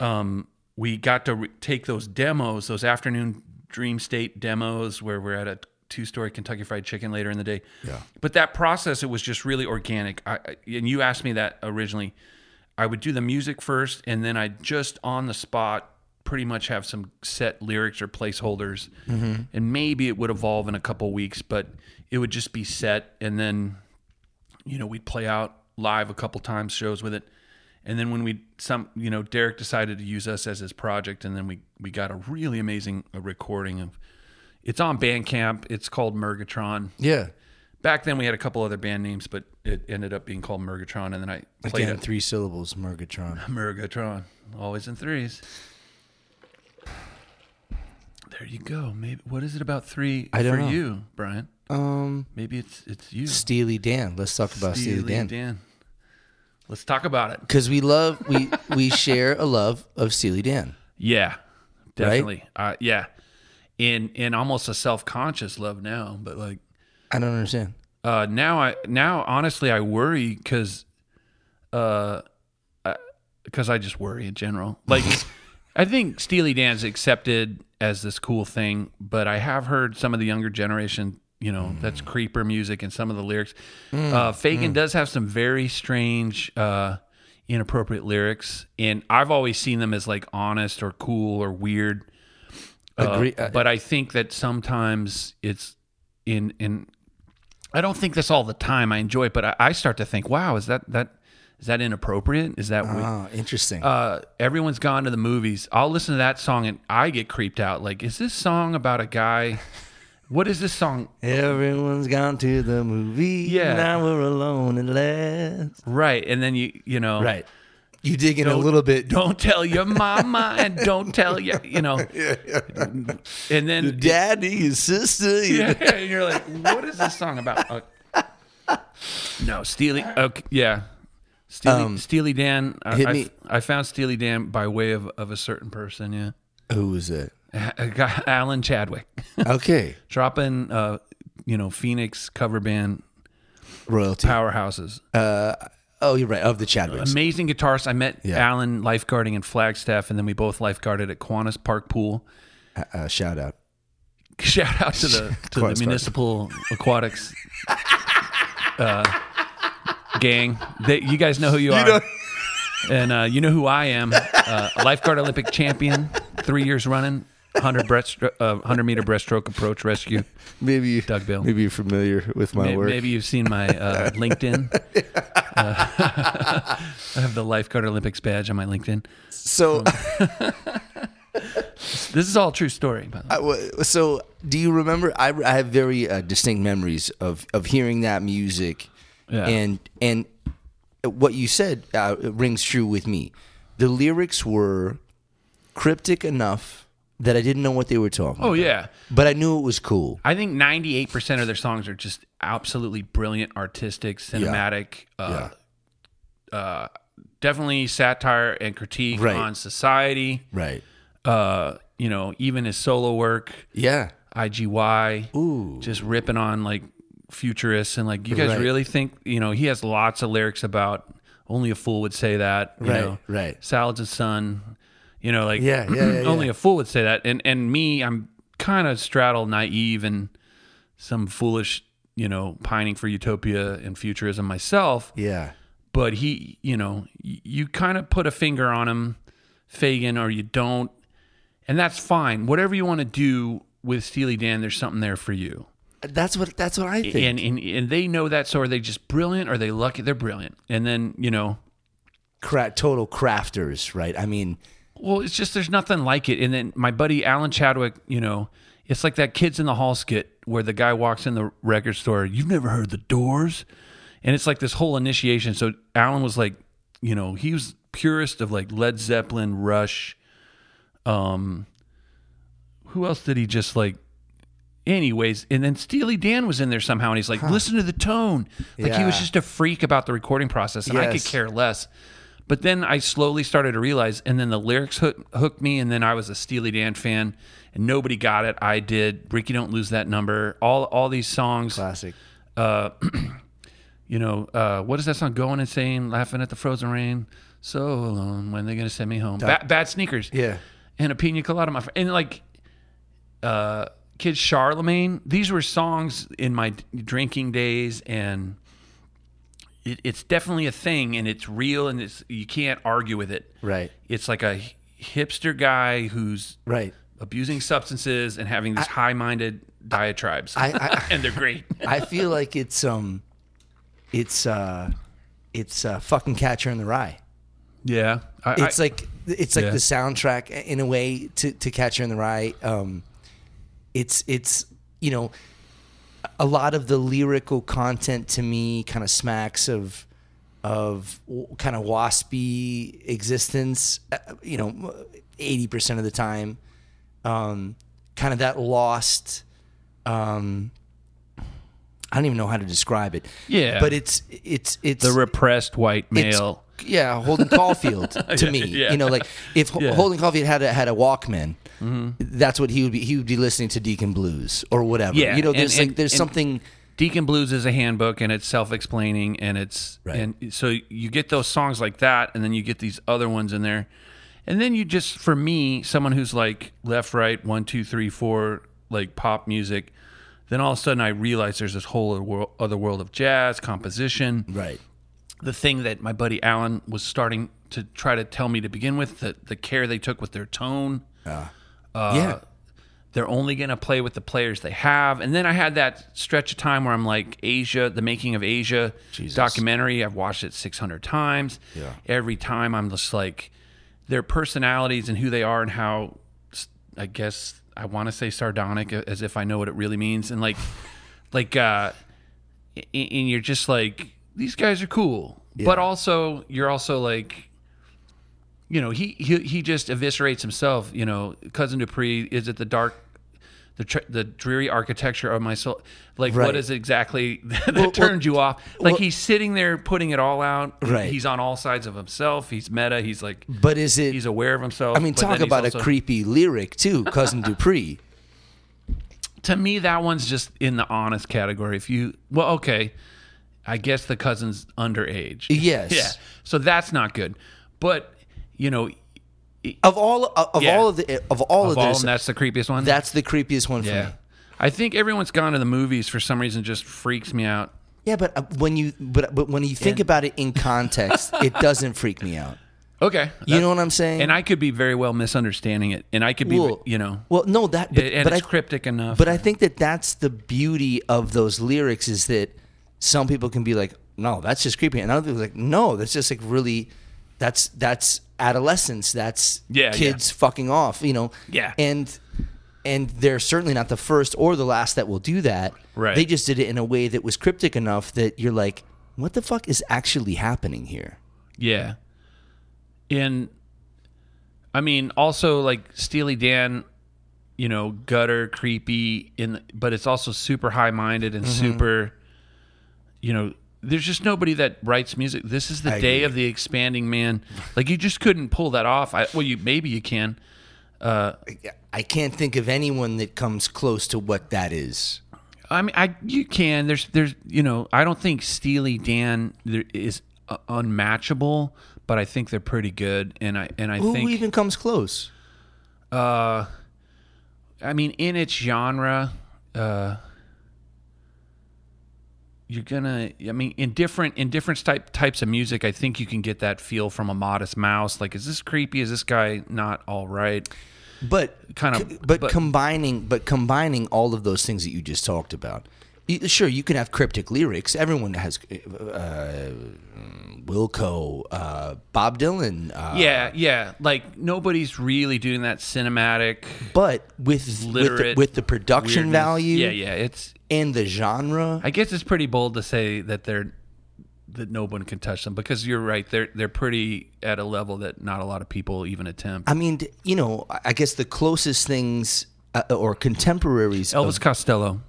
Um, we got to re- take those demos, those afternoon Dream State demos, where we're at a two-story Kentucky Fried Chicken later in the day. Yeah. But that process, it was just really organic. I, I- and you asked me that originally. I would do the music first, and then I just on the spot pretty much have some set lyrics or placeholders, and maybe it would evolve in a couple weeks, but it would just be set, and then you know we'd play out live a couple times shows with it, and then when we some you know Derek decided to use us as his project, and then we we got a really amazing uh, recording of. It's on Bandcamp. It's called Mergatron Yeah. back then we had a couple other band names, but it ended up being called Mergatron, and then I played Again, it. three syllables, Murgatron. Mergatron, always in threes. There you go. Maybe what is it about three I don't for know. you, Brian? Um, Maybe it's it's you, Steely Dan. Let's talk about Steely, Steely Dan. Dan. Let's talk about it. Because we love we we share a love of Steely Dan. Yeah, definitely. Uh, yeah, in in almost a self conscious love now, but like I don't understand. uh, now I now honestly I worry because uh because I just worry in general. Like I think Steely Dan's accepted as this cool thing, but I have heard some of the younger generation, you know, that's creeper music and some of the lyrics. uh, Fagen does have some very strange, uh, inappropriate lyrics, and I've always seen them as like honest or cool or weird. Uh, Agree- uh, but I think that sometimes it's in in. I don't think this all the time. I enjoy it, but I, I start to think, "Wow, is that that is that inappropriate? Is that weird?" Oh, interesting. uh, everyone's gone to the movies. I'll listen to that song and I get creeped out. Like, is this song about a guy? What is this song? Everyone's gone to the movie. Yeah. Now we're alone at last. Right, and then you you know Right. You dig in a Don't- little bit. Don't tell your mama and don't tell your you know. And then Daddy, his sister. yeah, and you're like, what is this song about? Uh, no, Steely. Okay, yeah. Steely, Um, Steely Dan. I, hit I- me- I found Steely Dan by way of, of a certain person. Yeah, Who was it? a guy, Alan Chadwick. Okay. dropping uh you know phoenix cover band Royalty. powerhouses Oh, you're right. Of the Chadwicks. amazing guitarist i met Yeah. alan lifeguarding in flagstaff and then we both lifeguarded at Kiwanis park pool Uh, uh, shout out. shout out to the to the municipal aquatics uh gang they, you guys know who you, are and uh, you know who i am uh, lifeguard olympic champion three years running 100 breaststroke, uh, 100 meter breaststroke approach rescue Maybe you, Doug Bill. Maybe you're familiar with my May- work. Maybe you've seen my uh, LinkedIn. Uh, I have the Lifeguard Olympics badge on my LinkedIn. So, This is all a true story. By the way. So do you remember? I, I have very uh, distinct memories of of hearing that music, Yeah. and and what you said uh, rings true with me. The lyrics were cryptic enough that I didn't know what they were talking. oh about, yeah, but I knew it was cool. I think ninety eight percent of their songs are just absolutely brilliant, artistic, cinematic. Uh, uh, definitely satire and critique Right. on society. Right. Uh, you know, even his solo work, Yeah. IGY. Ooh. just ripping on like futurists and like you guys Right. really think you know he has lots of lyrics about only a fool would say that you Right, know right. salads of sun you know like Yeah, yeah, yeah, only yeah. a fool would say that and and me i'm kind of straddle naive and some foolish you know pining for utopia and futurism myself Yeah. but he you know you kind of put a finger on him Fagen or you don't and that's fine whatever you want to do with Steely Dan there's something there for you That's what that's what I think. and, and and they know that. So are they just brilliant? Or are they lucky? They're brilliant. And then you know, Cra- total crafters, right? I mean, well, it's just there's nothing like it. And then my buddy Alan Chadwick, you know, it's like that Kids in the Hall skit where the guy walks in the record store. You've never heard the Doors, and it's like this whole initiation. So Alan was like, you know, he was purist of like Led Zeppelin, Rush. Um, who else did he just like? Anyways, and then Steely Dan was in there somehow, and he's like, "Listen to the tone." Like he was Yeah. just a freak about the recording process, and I could Yes. care less. But then I slowly started to realize, and then the lyrics hook, hooked me, and then I was a Steely Dan fan, and nobody got it. I did. Ricky, don't lose that number. All all these songs, Classic. you know, uh, what is that song? Going insane, laughing at the frozen rain, so alone. When they gonna send me home? Bad, bad sneakers. Yeah. and a pina colada, my friend, and like, uh, Kid Charlemagne. These were songs in my drinking days, and it, it's definitely a thing, and it's real, and it's you can't argue with it. Right. It's like a hipster guy who's Right. abusing substances and having these high-minded diatribes, I- I- and they're great. I feel like it's um, it's uh, it's uh, fucking Catcher in the Rye. Yeah, I, It's I- like it's like Yeah. the soundtrack in a way to to Catcher in the Rye. Um, it's it's you know a lot of the lyrical content to me kind of smacks of of kind of waspy existence. uh, You know, eighty percent of the time, um, kind of that lost. Um, I don't even know how to describe it. Yeah. but it's it's it's the repressed white male. Yeah, Holden Caulfield to me. Yeah. You know, like if Yeah. Mm-hmm. Holden Caulfield had a had a Walkman, that's what he would be. He would be listening to Deacon Blues or whatever. Yeah, you know, and- there's like and- there's and- something. Deacon Blues is a handbook and it's self-explaining and it's Right. and so you get those songs like that and then you get these other ones in there, and then you just for me someone who's like left right one two three four like pop music, then all of a sudden I realize there's this whole other world of jazz composition. Right. The thing that my buddy Alan was starting to try to tell me to begin with the the care they took with their tone Uh, yeah. they're only going to play with the players they have. And then I had that stretch of time where I'm like, Aja, the making of Aja Jesus. documentary. I've watched it 600 times. Yeah. Every time I'm just like, their personalities and who they are and how, I guess I want to say sardonic as if I know what it really means. And like, like, uh, and you're just like, these guys are cool. But also, you're also like, you know, he, he he just eviscerates himself. You know, cousin Dupree is it the dark, the tr- the dreary architecture of my soul? Like, Right. what is exactly that Well, well, turned you off? Like well- he's sitting there putting it all out. Right. He's on all sides of himself. He's meta. He's like But is it? he's aware of himself. I mean, talk about also- a creepy lyric too, cousin Dupree. To me, that one's just in the honest category. If you well, okay, I guess the cousin's underage. Yes. Yeah. So that's not good. But you know, Of all of, of Yeah. all of the of all of of, all, this, that's the creepiest one. that's the creepiest one for me. I think everyone's gone to the movies for some reason just freaks me out. Yeah, but uh, when you but but when you think about it in context, it doesn't freak me out. Okay. You know what I'm saying? And I could be very well misunderstanding it. And I could be, Well- you know, well, no, that but, and but it's I, cryptic enough. But I think that that's the beauty of those lyrics is that some people can be like, no, that's just creepy, and other people are like, no, that's just like really, that's that's adolescence, that's Yeah, kids fucking off, you know, Yeah. and and they're certainly not the first or the last that will do that. Right. They just did it in a way that was cryptic enough that you're like, what the fuck is actually happening here? Yeah. And I mean, also like Steely Dan, you know, gutter, creepy, in but it's also super high minded and mm-hmm. super, you know, there's just nobody that writes music. This is the I day agree. of the expanding man. Like you just couldn't pull that off. I, well, you maybe you can. I can't think of anyone that comes close to what that is. I mean, I you can. There's there's you know, I don't think Steely Dan there is uh, unmatchable, but I think they're pretty good. And I and I Who think even comes close? Uh, I mean, in its genre, uh, you're gonna. I mean, in different in different type types of music, I think you can get that feel from a Modest Mouse. Like, is this creepy? Is this guy not all right? but Kind of- but, but- combining but combining all of those things that you just talked about sure you can have cryptic lyrics everyone has uh, wilco uh, bob dylan uh, yeah, yeah. Like nobody's really doing that cinematic but with with the, with the production weirdness. value Yeah, yeah. It's. and the genre I guess it's pretty bold to say that they're that no one can touch them because you're right. They're they're pretty at a level that not a lot of people even attempt. I mean, you know, I guess the closest things uh, or contemporaries. Elvis Costello.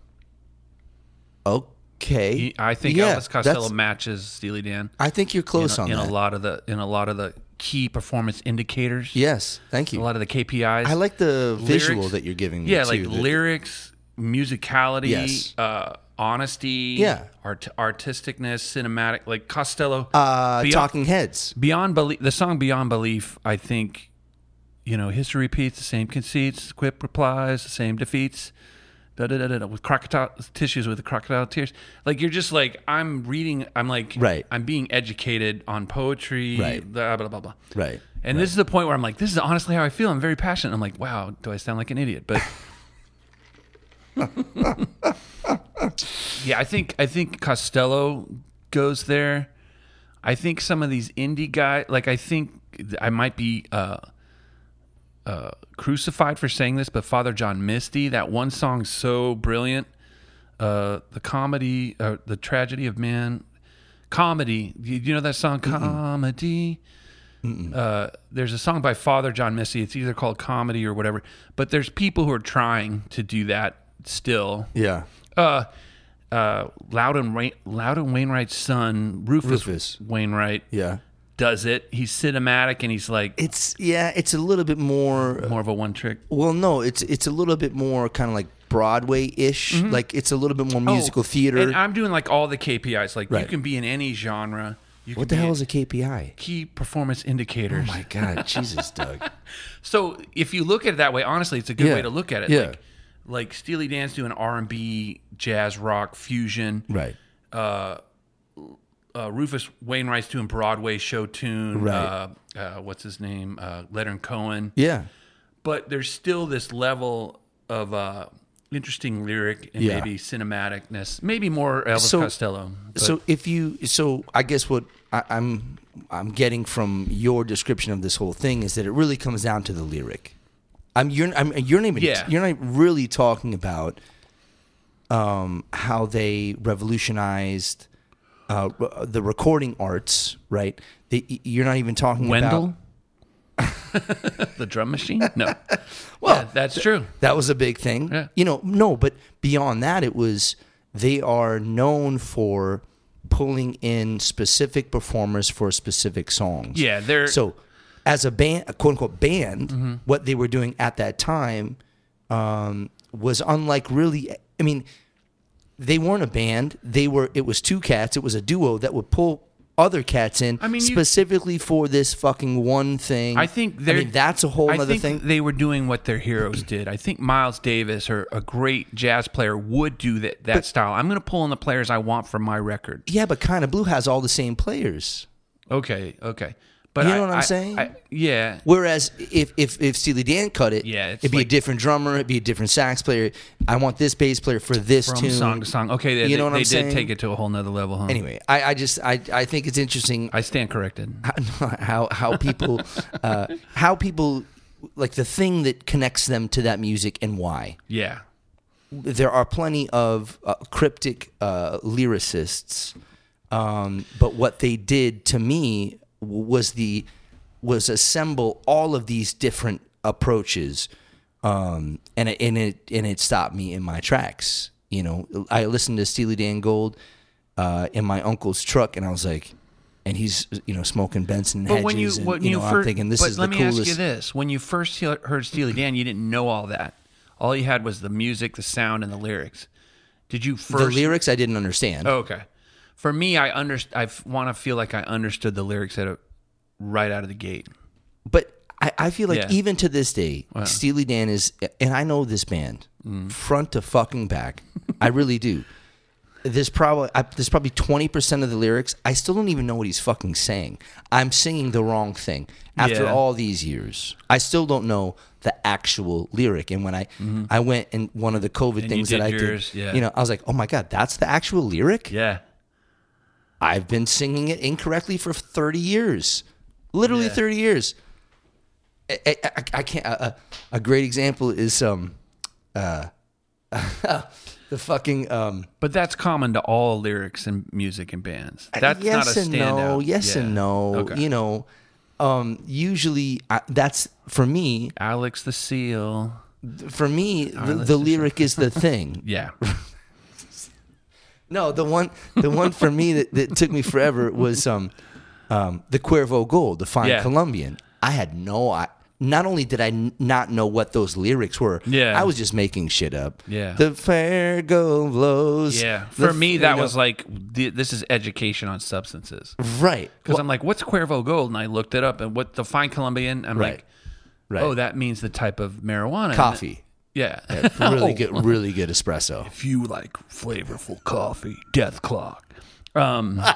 Okay. He, I think Yeah, Elvis Costello matches Steely Dan I think you're close a, on in that. a lot of the in a lot of the key performance indicators. Yes, thank you. a lot of the KPIs. I like the visual that you're giving. me, yeah, too, like lyrics, musicality, Yes. uh, honesty, Yeah. art, artisticness, cinematic. Like Costello, Uh, Beyond- Talking Heads. Beyond Belief, the song Beyond Belief, I think, you know, history repeats the same conceits, quip replies, the same defeats, da da da with crocodile tissues with the crocodile tears. Like you're just like I'm reading, I'm like, Right. I'm being educated on poetry, Right. blah blah blah blah. Right. And this is the point where I'm like, this is honestly how I feel. I'm very passionate. I'm like, wow, do I sound like an idiot? But yeah, I think I think Costello goes there. I think some of these indie guys, like I think I might be uh, uh, crucified for saying this, but Father John Misty, that one song, so brilliant. Uh, the comedy, uh, the tragedy of man, comedy. You, you know that song, comedy. Uh, there's a song by Father John Misty. It's either called comedy or whatever. But there's people who are trying to do that still. Yeah. Uh, uh, Loudon, Loudon Wainwright's son, Rufus, Rufus. Wainwright, Yeah. Does it. He's cinematic and he's like It's yeah. It's a little bit more. more of a one trick. Well, no. It's it's a little bit more kind of like Broadway ish. Like it's a little bit more musical Oh, theater. And I'm doing like all the KPIs. Like you Right. can be in any genre. You what the hell is a KPI? key performance indicators? Oh my God, Jesus, Doug. So if you look at it that way, honestly, it's a good Yeah. way to look at it. Yeah. Like, like Steely Dan's doing R and B, jazz, rock, fusion. Right. Uh, Rufus Wainwright's doing Broadway show tune. Right. Uh, uh, what's his name? Uh, Leonard Cohen. Yeah. But there's still this level of uh, interesting lyric and Yeah. maybe cinematicness. Maybe more Elvis So- Costello. but- So if you, so I guess what I, I'm I'm getting from your description of this whole thing is that it really comes down to the lyric. I'm you're I'm, you're not even Yeah. you're not really talking about um, how they revolutionized uh, the recording arts, right? They, you're not even talking Wendell, about the drum machine. No, well, that's true. That was a big thing. Yeah. You know, no, but beyond that, it was they are known for pulling in specific performers for specific songs. Yeah, they're So, as a band, a quote unquote band, Mm-hmm. what they were doing at that time um, was unlike really. I mean, they weren't a band. They were. It was two cats. It was a duo that would pull other cats in I mean, you- specifically for this fucking one thing. I think I they're. mean, that's a whole I other think thing. They were doing what their heroes did. I think Miles Davis or a great jazz player would do that that style. I'm going to pull in the players I want for my record. yeah, but kind of blue has all the same players. Okay, okay, but You I- know what I'm I- saying? I- yeah, Whereas if if if Steely Dan cut it, Yeah, it'd be a different drummer, it'd be a different sax player. I want this bass player for this from tune. song to song. Okay, they, You know they, what I'm they saying? did take it to a whole nother level, huh? Anyway, I, I just I I think it's interesting I stand corrected. how how people uh, how people like the thing that connects them to that music and why. Yeah, There are plenty of uh, cryptic uh, lyricists, um, but what they did to me was the was assemble all of these different approaches, um, and it, and it and it stopped me in my tracks. You know, I listened to Steely Dan Gold uh, in my uncle's truck, and I was like, and he's you know smoking Benson but Hedges, when you and, when you you, know, first, I'm thinking this but is let the me coolest. ask you this: when you first heard Steely Dan, you didn't know all that. All you had was the music, the sound, and the lyrics. Did you first? the lyrics I didn't understand. Oh, okay. For me, I underst- I want to feel like I understood the lyrics at a, right out of the gate. But I, I feel like Yeah. even to this day, Steely Dan is, and I know this band Mm. front to fucking back. I really do. There's probably I, there's probably twenty percent of the lyrics I still don't even know what he's fucking saying. I'm singing the wrong thing after Yeah. all these years. I still don't know the actual lyric. And when I I went and one of the COVID Mm-hmm. you things that I yours, did, yeah. you know, I was like, oh my god, that's the actual lyric. Yeah. I've been singing it incorrectly for 30 years. Literally Yeah. 30 years. I, I, I- I can't. A, a great example is um, uh, the fucking um But that's common to all lyrics and music and bands. That's yes not a and standout. no, yes Yeah. and no. Okay. You know, um, usually I, that's for me. Alex the Seal. For me, the, the lyric is the thing. Yeah. No, the one, the one for me that, that took me forever was um, um, the Cuervo Gold, the fine Yeah. Colombian. I had no. I, not only did I n- not know what those lyrics were, Yeah. I was just making shit up. Yeah. the fair go blows. Yeah. the For me, that know, was like, th- this is education on substances. right. Because I'm like, what's Cuervo Gold? And I looked it up, and what the fine Colombian, I'm Right. like, right. oh, that means the type of marijuana. coffee. Yeah. really Oh. good, really good espresso. If you like flavorful coffee, Death Clock. Um,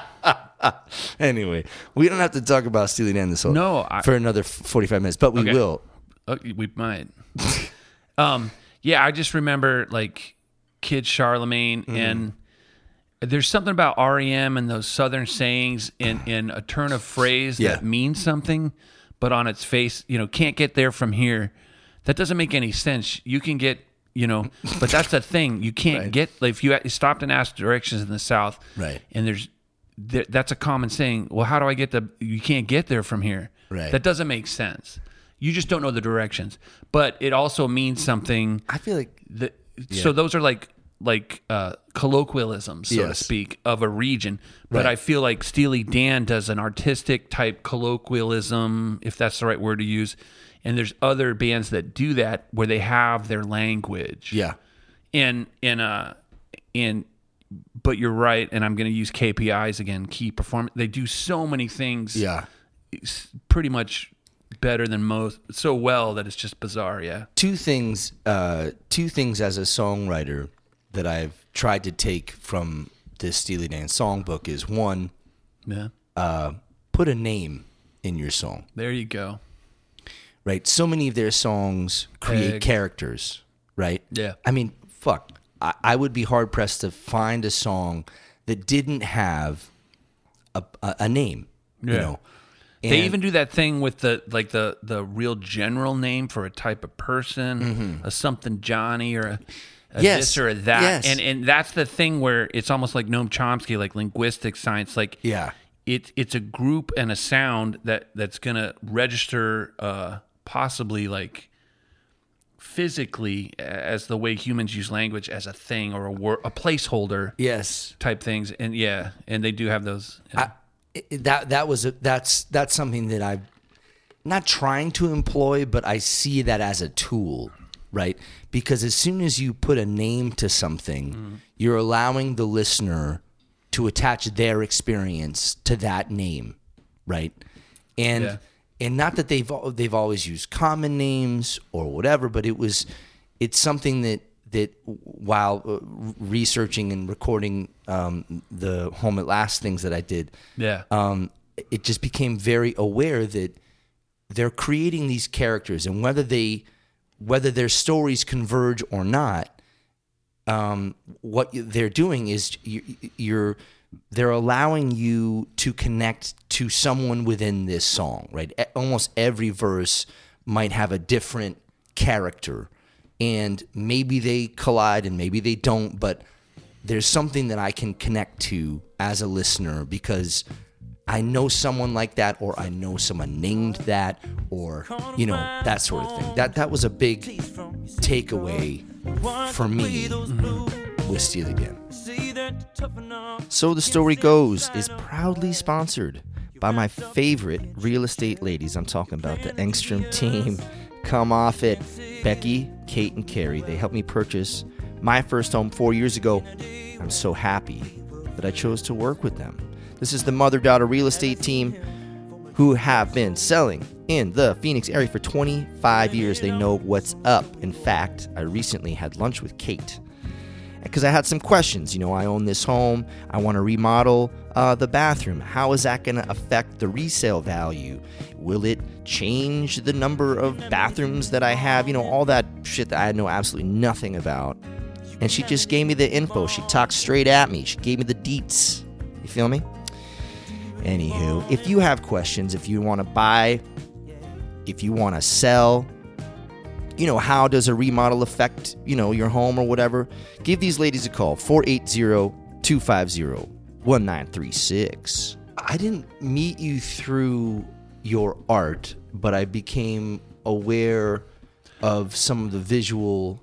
Anyway, we don't have to talk about Steely Dan this whole No, I- for another forty-five minutes, but we Okay. will. Oh, we might. um, yeah, I just remember like Kid Charlemagne, Mm-hmm. and there's something about REM and those Southern sayings in in a turn of phrase Yeah. that means something, but on its face, you know, can't get there from here. That doesn't make any sense. You can get. You know, but that's the thing. You can't Right. get like if you stopped and asked directions in the South, Right. And there's there, that's a common saying. Well, how do I get the? You can't get there from here. Right. That doesn't make sense. You just don't know the directions. But it also means something. I feel like That, So those are like like uh, colloquialisms, so to speak, of a region. But Right. I feel like Steely Dan does an artistic type colloquialism, if that's the right word to use. And there's other bands that do that where they have their language. Yeah, and and uh and but you're right and i'm going to use kpis again key performance they do so many things yeah. pretty much better than most so well that it's just bizarre yeah. Two things uh, two things as a songwriter that I've tried to take from this Steely Dan songbook is one, yeah. uh, put a name in your song. there you go Right? So many of their songs create Peg. characters, right? Yeah. I mean, fuck. I, I would be hard pressed to find a song that didn't have a, a, a name. You Yeah. know, they even do that thing with the like the the real general name for a type of person a something johnny or a, a Mm-hmm. Yes. this or a that Yes. and and that's the thing where it's almost like noam chomsky like linguistic science like Yeah. it, it's a group and a sound that that's gonna register uh, possibly like physically as the way humans use language as a thing or a word a placeholder yes. type things and yeah and they do have those yeah. I, that that was a, that's that's something that I'm not trying to employ, but I see that as a tool, right? Because as soon as you put a name to something, mm-hmm. you're allowing the listener to attach their experience to that name, right? And Yeah. And not that they've they've always used common names or whatever, but it was it's something that that while uh, researching and recording um, the home at last things that I did, yeah. um, it just became very aware that they're creating these characters, and whether they whether their stories converge or not, um, what they're doing is you, you're they're allowing you to connect to someone within this song, right? Almost every verse might have a different character, and maybe they collide and maybe they don't, but there's something that I can connect to as a listener because I know someone like that, or I know someone named that, or you know that sort of thing. That that was a big takeaway for me with Steely again. So the story goes is proudly sponsored by my favorite real estate ladies. I'm talking about the Engstrom team. Come off it, Becky, Kate, and Carrie. They helped me purchase my first home four years ago. I'm so happy that I chose to work with them. This is the mother daughter real estate team who have been selling in the Phoenix area for 25 years. They know what's up. In fact, I recently had lunch with Kate because I had some questions. You know, I own this home, I want to remodel uh, the bathroom. How is that going to affect the resale value? Will it change the number of bathrooms that I have? You know, all that shit that I know absolutely nothing about. And she just gave me the info. She talked straight at me. She gave me the deets. You feel me? Anywho, if you have questions, if you want to buy, if you want to sell, you know, how does a remodel affect, you know, your home or whatever, give these ladies a call 480-250-1936. I didn't meet you through your art, but I became aware of some of the visual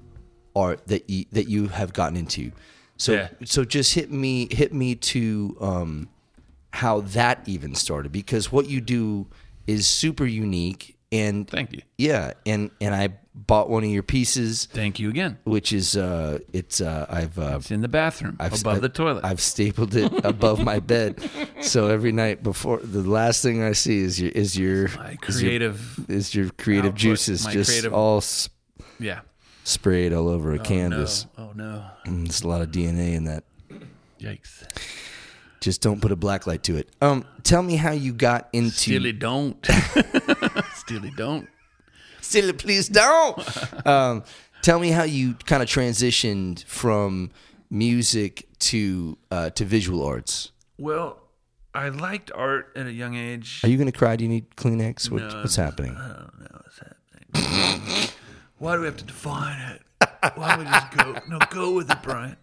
art that you that you have gotten into. So Yeah. so just hit me hit me to um, how that even started because what you do is super unique and Thank you. yeah and and I bought one of your pieces Thank you again. which is uh it's uh I've uh, It's in the bathroom I've above I- the toilet. I've stapled it above my bed, so every night before the last thing I see is your is your my is your- creative. is your creative output, juices just creative- all s- yeah. sprayed all over a canvas. Oh no. Mm, There's a lot of DNA in that. Yikes. Just don't put a black light to it. Um, tell me how you got into. Steely don't. Steely don't. Silly, please don't. um, tell me how you kind of transitioned from music to uh, to visual arts. Well, I liked art at a young age. Are you gonna cry? Do you need Kleenex? What, No, what's happening? I don't know what's happening. Why do we have to define it? Why don't we just go? No, go with it, Brian.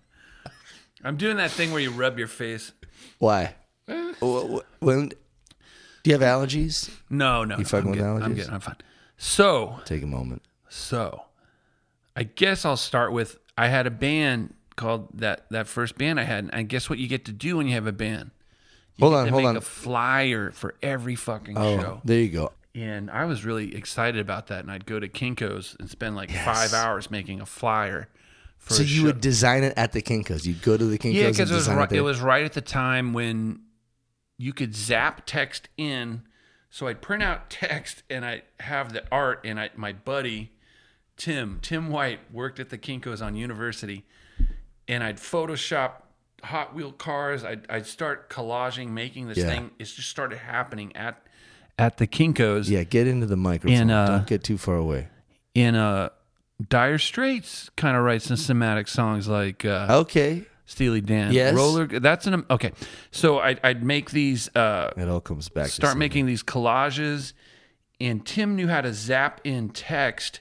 I'm doing that thing where you rub your face. Why? Wh- wh- When do you have allergies? No, no. You fucking I'm with good. I'm allergies? good. I'm fine. So, Take a moment. so, I guess I'll start with I had a band called that that first band I had, and guess what you get to do when you have a band? You Hold on, hold make on. A flyer for every fucking Oh, show. there you go. And I was really excited about that. And I'd go to Kinko's and spend like five hours making a flyer. For So a you show. would design it at the Kinkos. You'd go to the Kinkos yeah, because it was right, it was right at the time when you could zap text in. So I'd print out text and I have the art. And I my buddy Tim Tim White worked at the Kinkos on University, and I'd Photoshop Hot Wheel cars. I'd I'd start collaging, making this Yeah. thing. It just started happening at at the Kinkos. yeah, get into the microphone. And, uh, Don't get too far away. in uh Dire Straits kind of writes some somatic songs like uh, Okay. Steely Dan. Yes. Roller. That's an okay. So I'd, I'd make these. Uh, It all comes back. start making these collages, and Tim knew how to zap in text.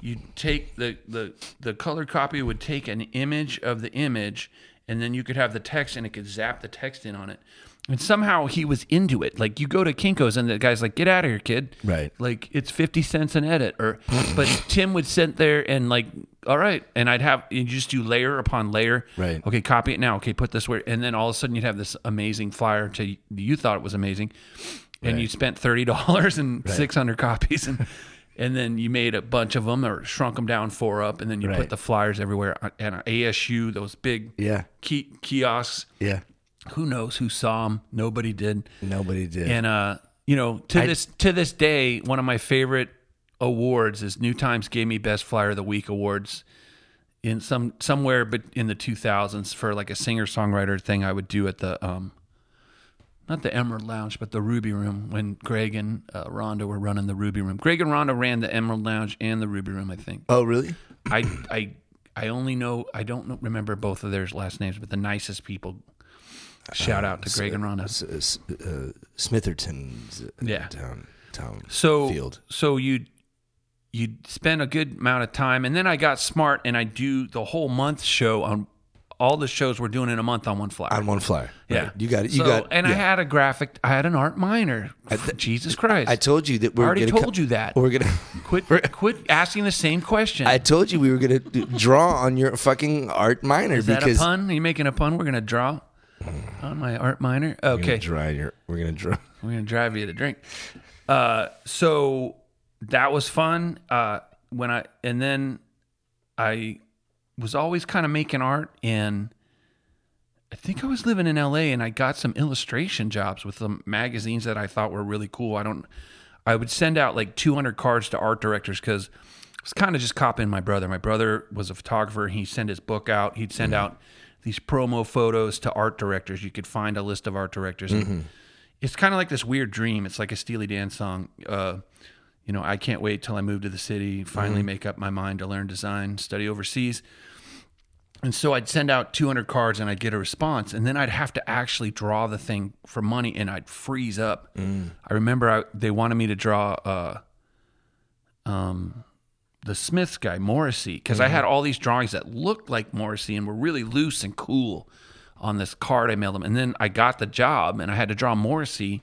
You take the the the color copy would take an image of the image, and then you could have the text, and it could zap the text in on it. And somehow he was into it. Like you go to Kinkos, and the guy's like, "Get out of here, kid!" Right. Like it's fifty cents an edit, or but Tim would sit there and like, all right, and I'd have you just do layer upon layer. Right. Okay, copy it now. Okay, put this where, and then all of a sudden you'd have this amazing flyer to you thought it was amazing, and you spent thirty dollars and six hundred copies, and and then you made a bunch of them or shrunk them down four up, and then you Right. put the flyers everywhere and ASU, those big Yeah. ki- kiosks. Yeah. Who knows who saw them? Nobody did. Nobody did. And uh, you know, to this to this day, one of my favorite awards is New Times gave me Best Flyer of the Week awards in some somewhere but in the 2000s for like a singer songwriter thing I would do at the um not the Emerald Lounge but the Ruby Room when Greg and uh, Rhonda were running the Ruby Room. Greg and Rhonda ran the Emerald Lounge and the Ruby Room, I think. oh, really? I I I only know I don't know, remember both of their last names, but the nicest people. Shout out to Greg and Rhonda. S- uh, Smitherton's uh, Yeah. town, town so field. so you you spend a good amount of time and then i got smart and i do the whole month show on all the shows we're doing in a month on one flyer on one flyer. yeah Right. You got it. You So- got and i had a graphic i had an art minor jesus christ I told you that we're I already told you that. We're gonna quit quit asking the same question I told you we were gonna draw on your fucking art minor is that because a pun are you making a pun we're gonna draw on my art minor okay draw your. We're gonna draw. We're gonna drive you to drink. Uh, so that was fun. Uh, when I and then I was always kind of making art, and I think I was living in L.A. and I got some illustration jobs with some magazines that I thought were really cool. I don't. I would send out like 200 cards to art directors because I was kind of just copying my brother. My brother was a photographer. He'd send his book out. He'd send out these promo photos to art directors. You could find a list of art directors. And It's kind of like this weird dream. It's like a Steely Dan song. Uh, you know, I can't wait till I move to the city, finally make up my mind to learn design, study overseas. And so I'd send out 200 cards and I'd get a response. And then I'd have to actually draw the thing for money and I'd freeze up. I remember I, they wanted me to draw uh, um, the Smiths guy, Morrissey, because I had all these drawings that looked like Morrissey and were really loose and cool on this card I mailed them. And then I got the job and I had to draw Morrissey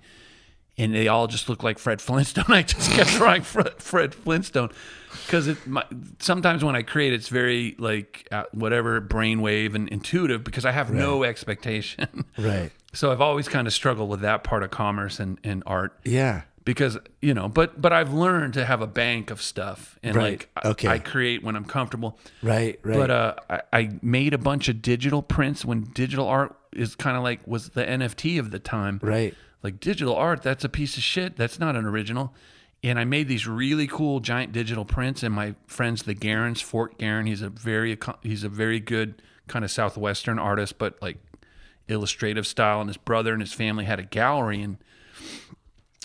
and they all just look like Fred Flintstone. I just kept drawing Fred, Fred Flintstone because it my, sometimes when I create, it's very like uh, whatever brainwave and intuitive because I have no expectation. Right. so I've always kind of struggled with that part of commerce and, and art Yeah. because you know, but but I've learned to have a bank of stuff and Right. like I- Okay. I create when I'm comfortable. Right. Right. But uh, I, I made a bunch of digital prints when digital art is kind of like was the NFT of the time right. Like digital art that's a piece of shit. That's not an original. And i made these really cool giant digital prints and my friends the Garrards fort Garrard he's a very he's a very good kind of southwestern artist but like illustrative style and his brother and his family had a gallery in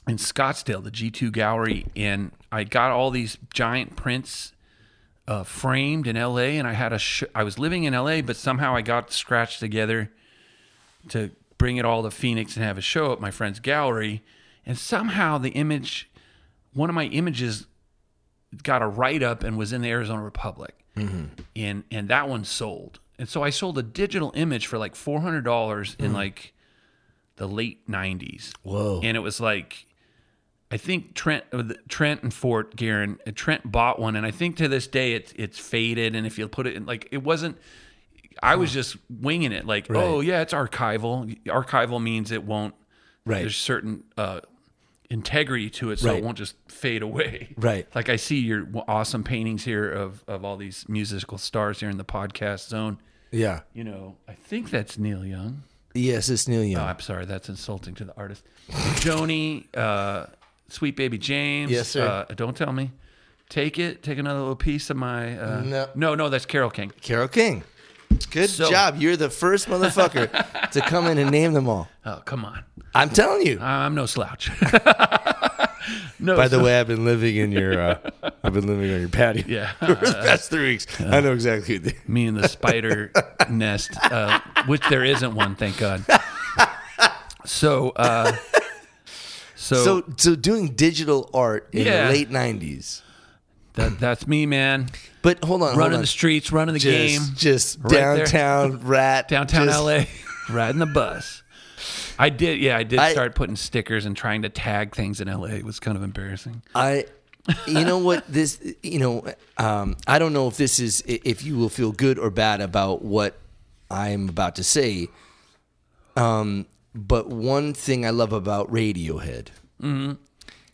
in scottsdale the g2 gallery and i got all these giant prints uh, framed in la and i had a sh- i was living in la but somehow i got scratched together to bring it all to Phoenix and have a show at my friend's gallery. And somehow the image, one of my images, got a write up and was in the Arizona Republic, and and that one sold. And so I sold a digital image for like four hundred dollars in like the late nineties. Whoa. And it was like. I think Trent, uh, Trent and Fort Garrard, uh, Trent bought one, and I think to this day it's it's faded. And if you put it in, like it wasn't, I was just winging it, like, Right. oh yeah, it's archival. Archival means it won't. Right. There's certain uh, integrity to it, so Right. it won't just fade away. Right. Like I see your awesome paintings here of of all these musical stars here in the podcast zone. Yeah. You know, I think that's Neil Young. Yes, it's Neil Young. Oh, I'm sorry, that's insulting to the artist. Joni, uh, Sweet Baby James. Yes, sir. Uh, don't tell me. Take it. Take another little piece of my. Uh, No. no, no, that's Carole King. Carole King. Good So- job. You're the first motherfucker to come in and name them all. Oh, come on. I'm telling you. I'm no slouch. no. By the way, I've been living in your. Uh, I've been living on your patio Yeah. for the past three weeks. I know exactly. Me and the spider nest, uh, which there isn't one, thank God. So, uh, so, so, so doing digital art in Yeah. the late '90s. That, that's me, man. But hold on, hold Running on. the streets, running the just, game, just Right there. downtown rat, downtown just- LA, riding the bus. I did, yeah, I did I- start putting stickers and trying to tag things in LA. It was kind of embarrassing. I, you know what this, you know, um, I don't know if this is if you will feel good or bad about what I'm about to say. Um, but one thing I love about Radiohead.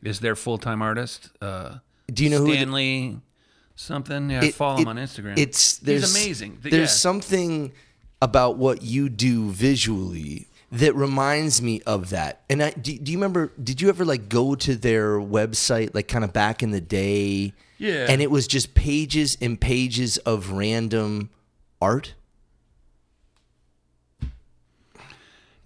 Is their full time artist? Uh, Do you know who the- Stanley something? Yeah, I it- follow it- him on Instagram. It's there's He's amazing. There's yeah. something about what you do visually that reminds me of that. And I do, do you remember? Did you ever like go to their website like kind of back in the day? Yeah. And it was just pages and pages of random art.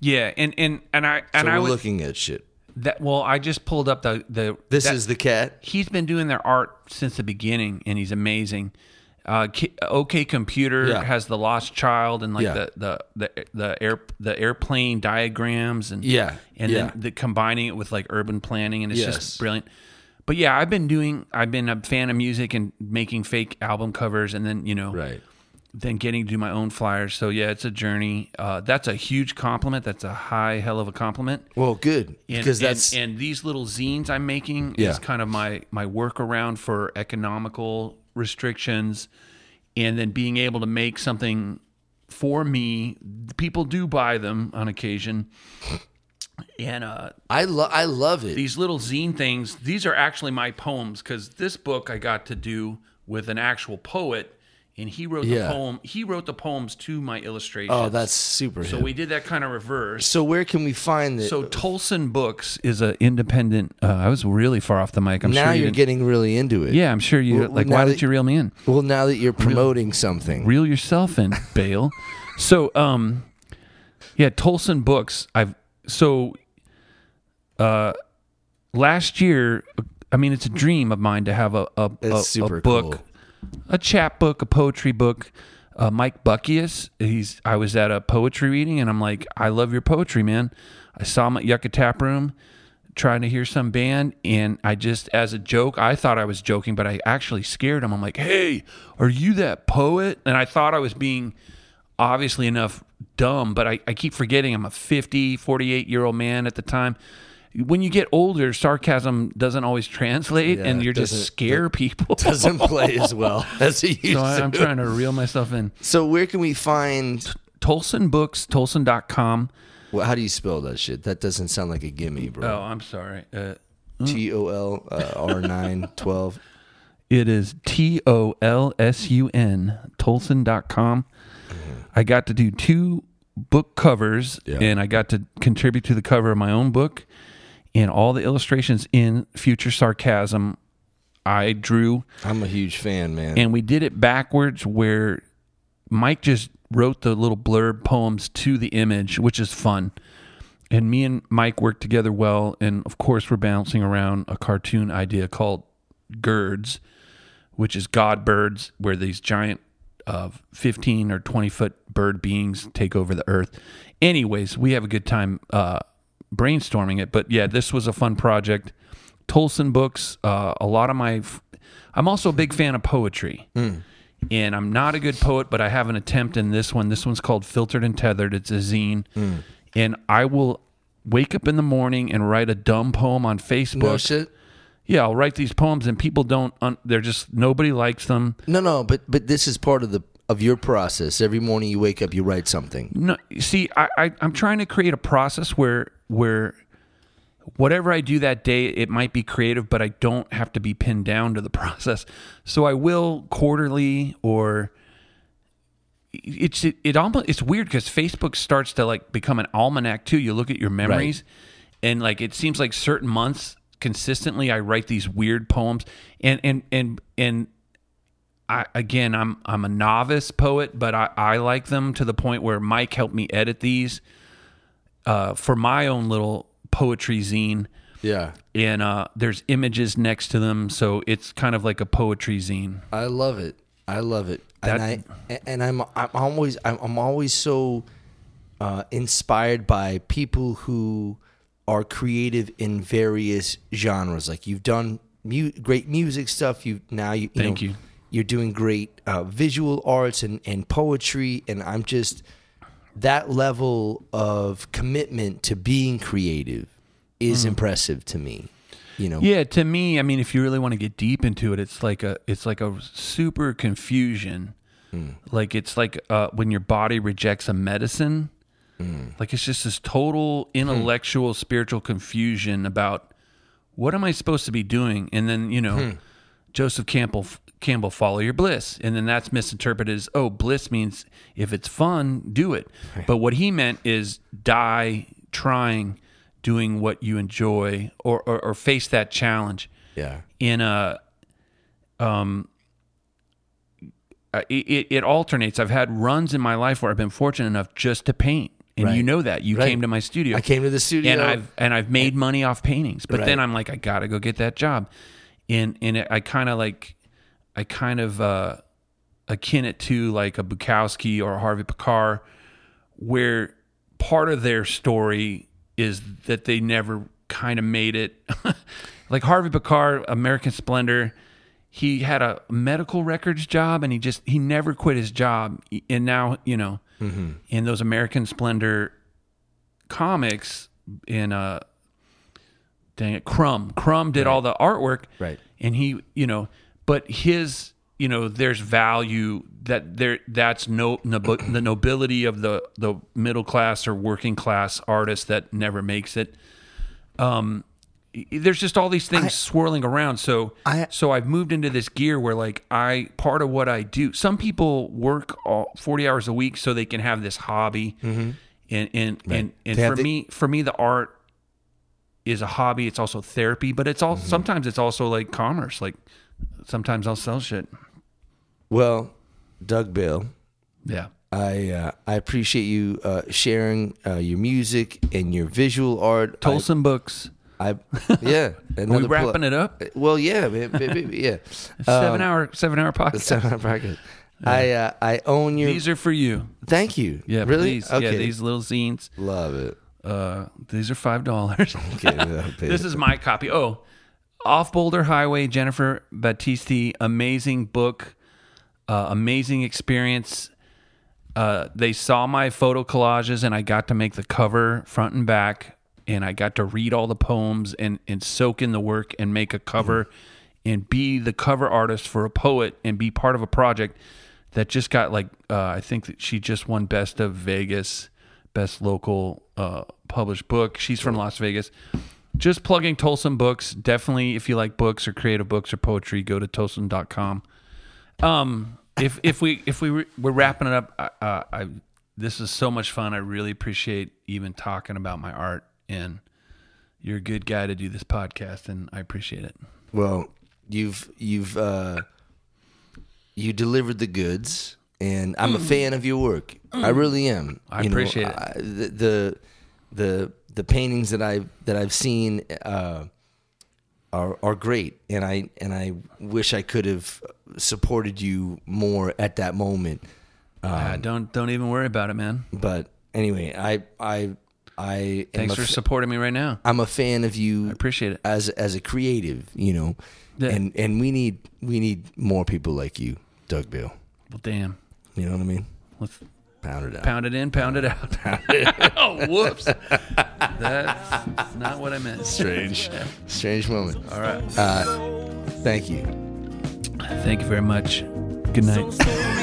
yeah, and and and I and so I was looking at shit. That. Well, I just pulled up the the. This that- is the cat. he's been doing their art since the beginning and he's amazing uh, OK Computer Yeah. has the Lost Child and like Yeah. the, the the the air the airplane diagrams and Yeah, and yeah. then the combining it with like urban planning and it's Yes. just brilliant. But yeah, I've been doing I've been a fan of music and making fake album covers and then you know Right. Then getting to do my own flyers. So yeah, it's a journey. Uh, that's a huge compliment. That's a high hell of a compliment. Well, good And, because and- that's and, these little zines I'm making Yeah. is kind of my my workaround for economical restrictions, and then being able to make something for me. People do buy them on occasion, and uh, I love I love it. these little zine things. These are actually my poems because this book I got to do with an actual poet, and he wrote Yeah. the poem. He wrote the poems to my illustrations. oh, that's super. so hip. we did that kind of reverse. so where can we find it? So Tolsun Books is an independent. Uh, I was really far off the mic. I'm now sure you you're didn't- getting really into it. Yeah, I'm sure you Well, like. Why that- did you reel me in? Well, now that you're promoting something, Reel yourself in, Bale. So, um, yeah, Tolsun Books. I've so, uh, last year. I mean, it's a dream of mine to have a a, a, a book, cool. A chapbook, a poetry book. Uh, Mike Buckius, he's. I was at a poetry reading, and I'm like, I love your poetry, man. I saw him at Yucca Tap Room. trying to hear some band and I just as a joke, I thought I was joking, but I actually scared him. I'm like, "Hey, are you that poet?" And I thought I was being obviously enough dumb, but I, I keep forgetting I'm a 50, 48 year old man at the time. When you get older, sarcasm doesn't always translate, Yeah, and you're just scare people. Doesn't play as well as it used so I, to. I'm trying to reel myself in. So where can we find? Tolsun Books, Tolsun.com. Well, how do you spell that shit? That doesn't sound like a gimme, bro. Oh. I'm sorry. Uh, T O L uh, R nine twelve. It is T O L S U N, Tolsun.com. I got to do two book covers Yeah. and I got to contribute to the cover of my own book. And all the illustrations in Future Sarcasm I drew. I'm a huge fan, man. And we did it backwards where Mike just wrote the little blurb poems to the image, which is fun. And me and Mike worked together well. And of course, we're bouncing around a cartoon idea called Girds, which is God birds, where these giant uh, 15 or 20 foot bird beings take over the earth. Anyways, we have a good time uh, brainstorming it. But yeah, this was a fun project. Tolsun books, uh, a lot of my. F- I'm also a big fan of poetry. And I'm not a good poet, but I have an attempt in this one. This one's called Filtered and Tethered. It's a zine. And I will wake up in the morning and write a dumb poem on Facebook. no shit. Yeah, I'll write these poems and people don't, un- they're just, nobody likes them. No, no, but but this is part of the of your process. Every morning you wake up, you write something. No, see, I, I I'm trying to create a process where where whatever I do that day, it might be creative, but I don't have to be pinned down to the process. So I will quarterly or it's it, it almost it's weird because Facebook starts to like become an almanac too. You look at your memories, and like it seems like certain months consistently I write these weird poems, and and and and I again I'm I'm a novice poet, but I, I like them to the point where Mike helped me edit these uh, for my own little poetry zine. Yeah, And uh, there's images next to them, so it's kind of like a poetry zine. I love it. I love it. That- and I and I'm I'm always I'm, I'm always so uh, inspired by people who are creative in various genres. Like you've done mu- great music stuff. You now you, you Thank know, you. You're doing great uh, visual arts and and poetry, and I'm just that level of commitment to being creative is impressive to me. You know, Mm. Yeah, to me, I mean, if you really want to get deep into it, it's like a it's like a super confusion. Like it's like uh, when your body rejects a medicine. Like it's just this total intellectual, spiritual confusion about what am I supposed to be doing, and then you know, Joseph Campbell Campbell follow your bliss, and then that's misinterpreted as oh, bliss means if it's fun, do it. But what he meant is die trying, doing what you enjoy, or or, or face that challenge yeah, in a um uh, it, it, it alternates. I've had runs in my life where i've been fortunate enough just to paint. And Right. you know that. You Right. came to my studio. I came to the studio. And i've and i've made money off paintings. But then i'm like i gotta go get that job. And and it, i kind of like i kind of uh akin it to like a bukowski or a harvey Pekar, where part of their story is that they never kind of made it. like Harvey Pekar, American Splendor, he had a medical records job and he just he never quit his job. And now you know, in those American Splendor comics, in uh, dang it, Crumb, Crumb did all the artwork, Right. And he, you know, but his you know there's value that there that's no, nob- the nobility of the the middle class or working class artist that never makes it. Um there's just all these things swirling around. So I- so I've moved into this gear where like I part of what I do some people work all 40 hours a week so they can have this hobby. And and and, and They for the- me for me the art is a hobby. It's also therapy but it's all sometimes it's also like commerce. Like sometimes I'll sell shit Well, Doug Bill, yeah I uh, I appreciate you uh, sharing uh, your music and your visual art. Tolsun books I, I yeah. are we wrapping it up Well, yeah, man, baby, yeah. seven hour seven hour podcast Seven hour podcast. I uh, I own your. these are for you thank you. yeah really. please yeah these little zines Love it. Uh, these are five dollars. Okay, I'll pay this it. is my copy. Oh, Off Boulder Highway, Jennifer Battisti. Amazing book, uh, amazing experience. Uh, they saw my photo collages, and I got to make the cover front and back, and I got to read all the poems and and soak in the work and make a cover, and be the cover artist for a poet and be part of a project that just got like uh, I think that she just won best of Vegas, best local uh, published book. She's from Las Vegas. Just plugging Tolsun books. Definitely, if you like books or creative books or poetry, go to tolsun.com. Um, if if we if we were, we're wrapping it up, uh, I this is so much fun. I really appreciate even talking about my art, and you're a good guy to do this podcast, and I appreciate it. Well, you've you've uh, you delivered the goods, and I'm a fan of your work. I really am. I You appreciate it. I, the, the the the paintings that I that I've seen uh, are are great, and I and I wish I could have supported you more at that moment. Uh, don't don't even worry about it, man. But anyway, I I I Thanks for fa- supporting me right now. I'm a fan of you. I appreciate it. as as a creative, you know, Yeah. and and we need we need more people like you, Doug Bill. Well, damn. You know what I mean? Let's Pound it out. pound it in, pound it out. oh, whoops. That's not what I meant. Strange, strange moment. All right. Uh, thank you. Thank you very much. Good night.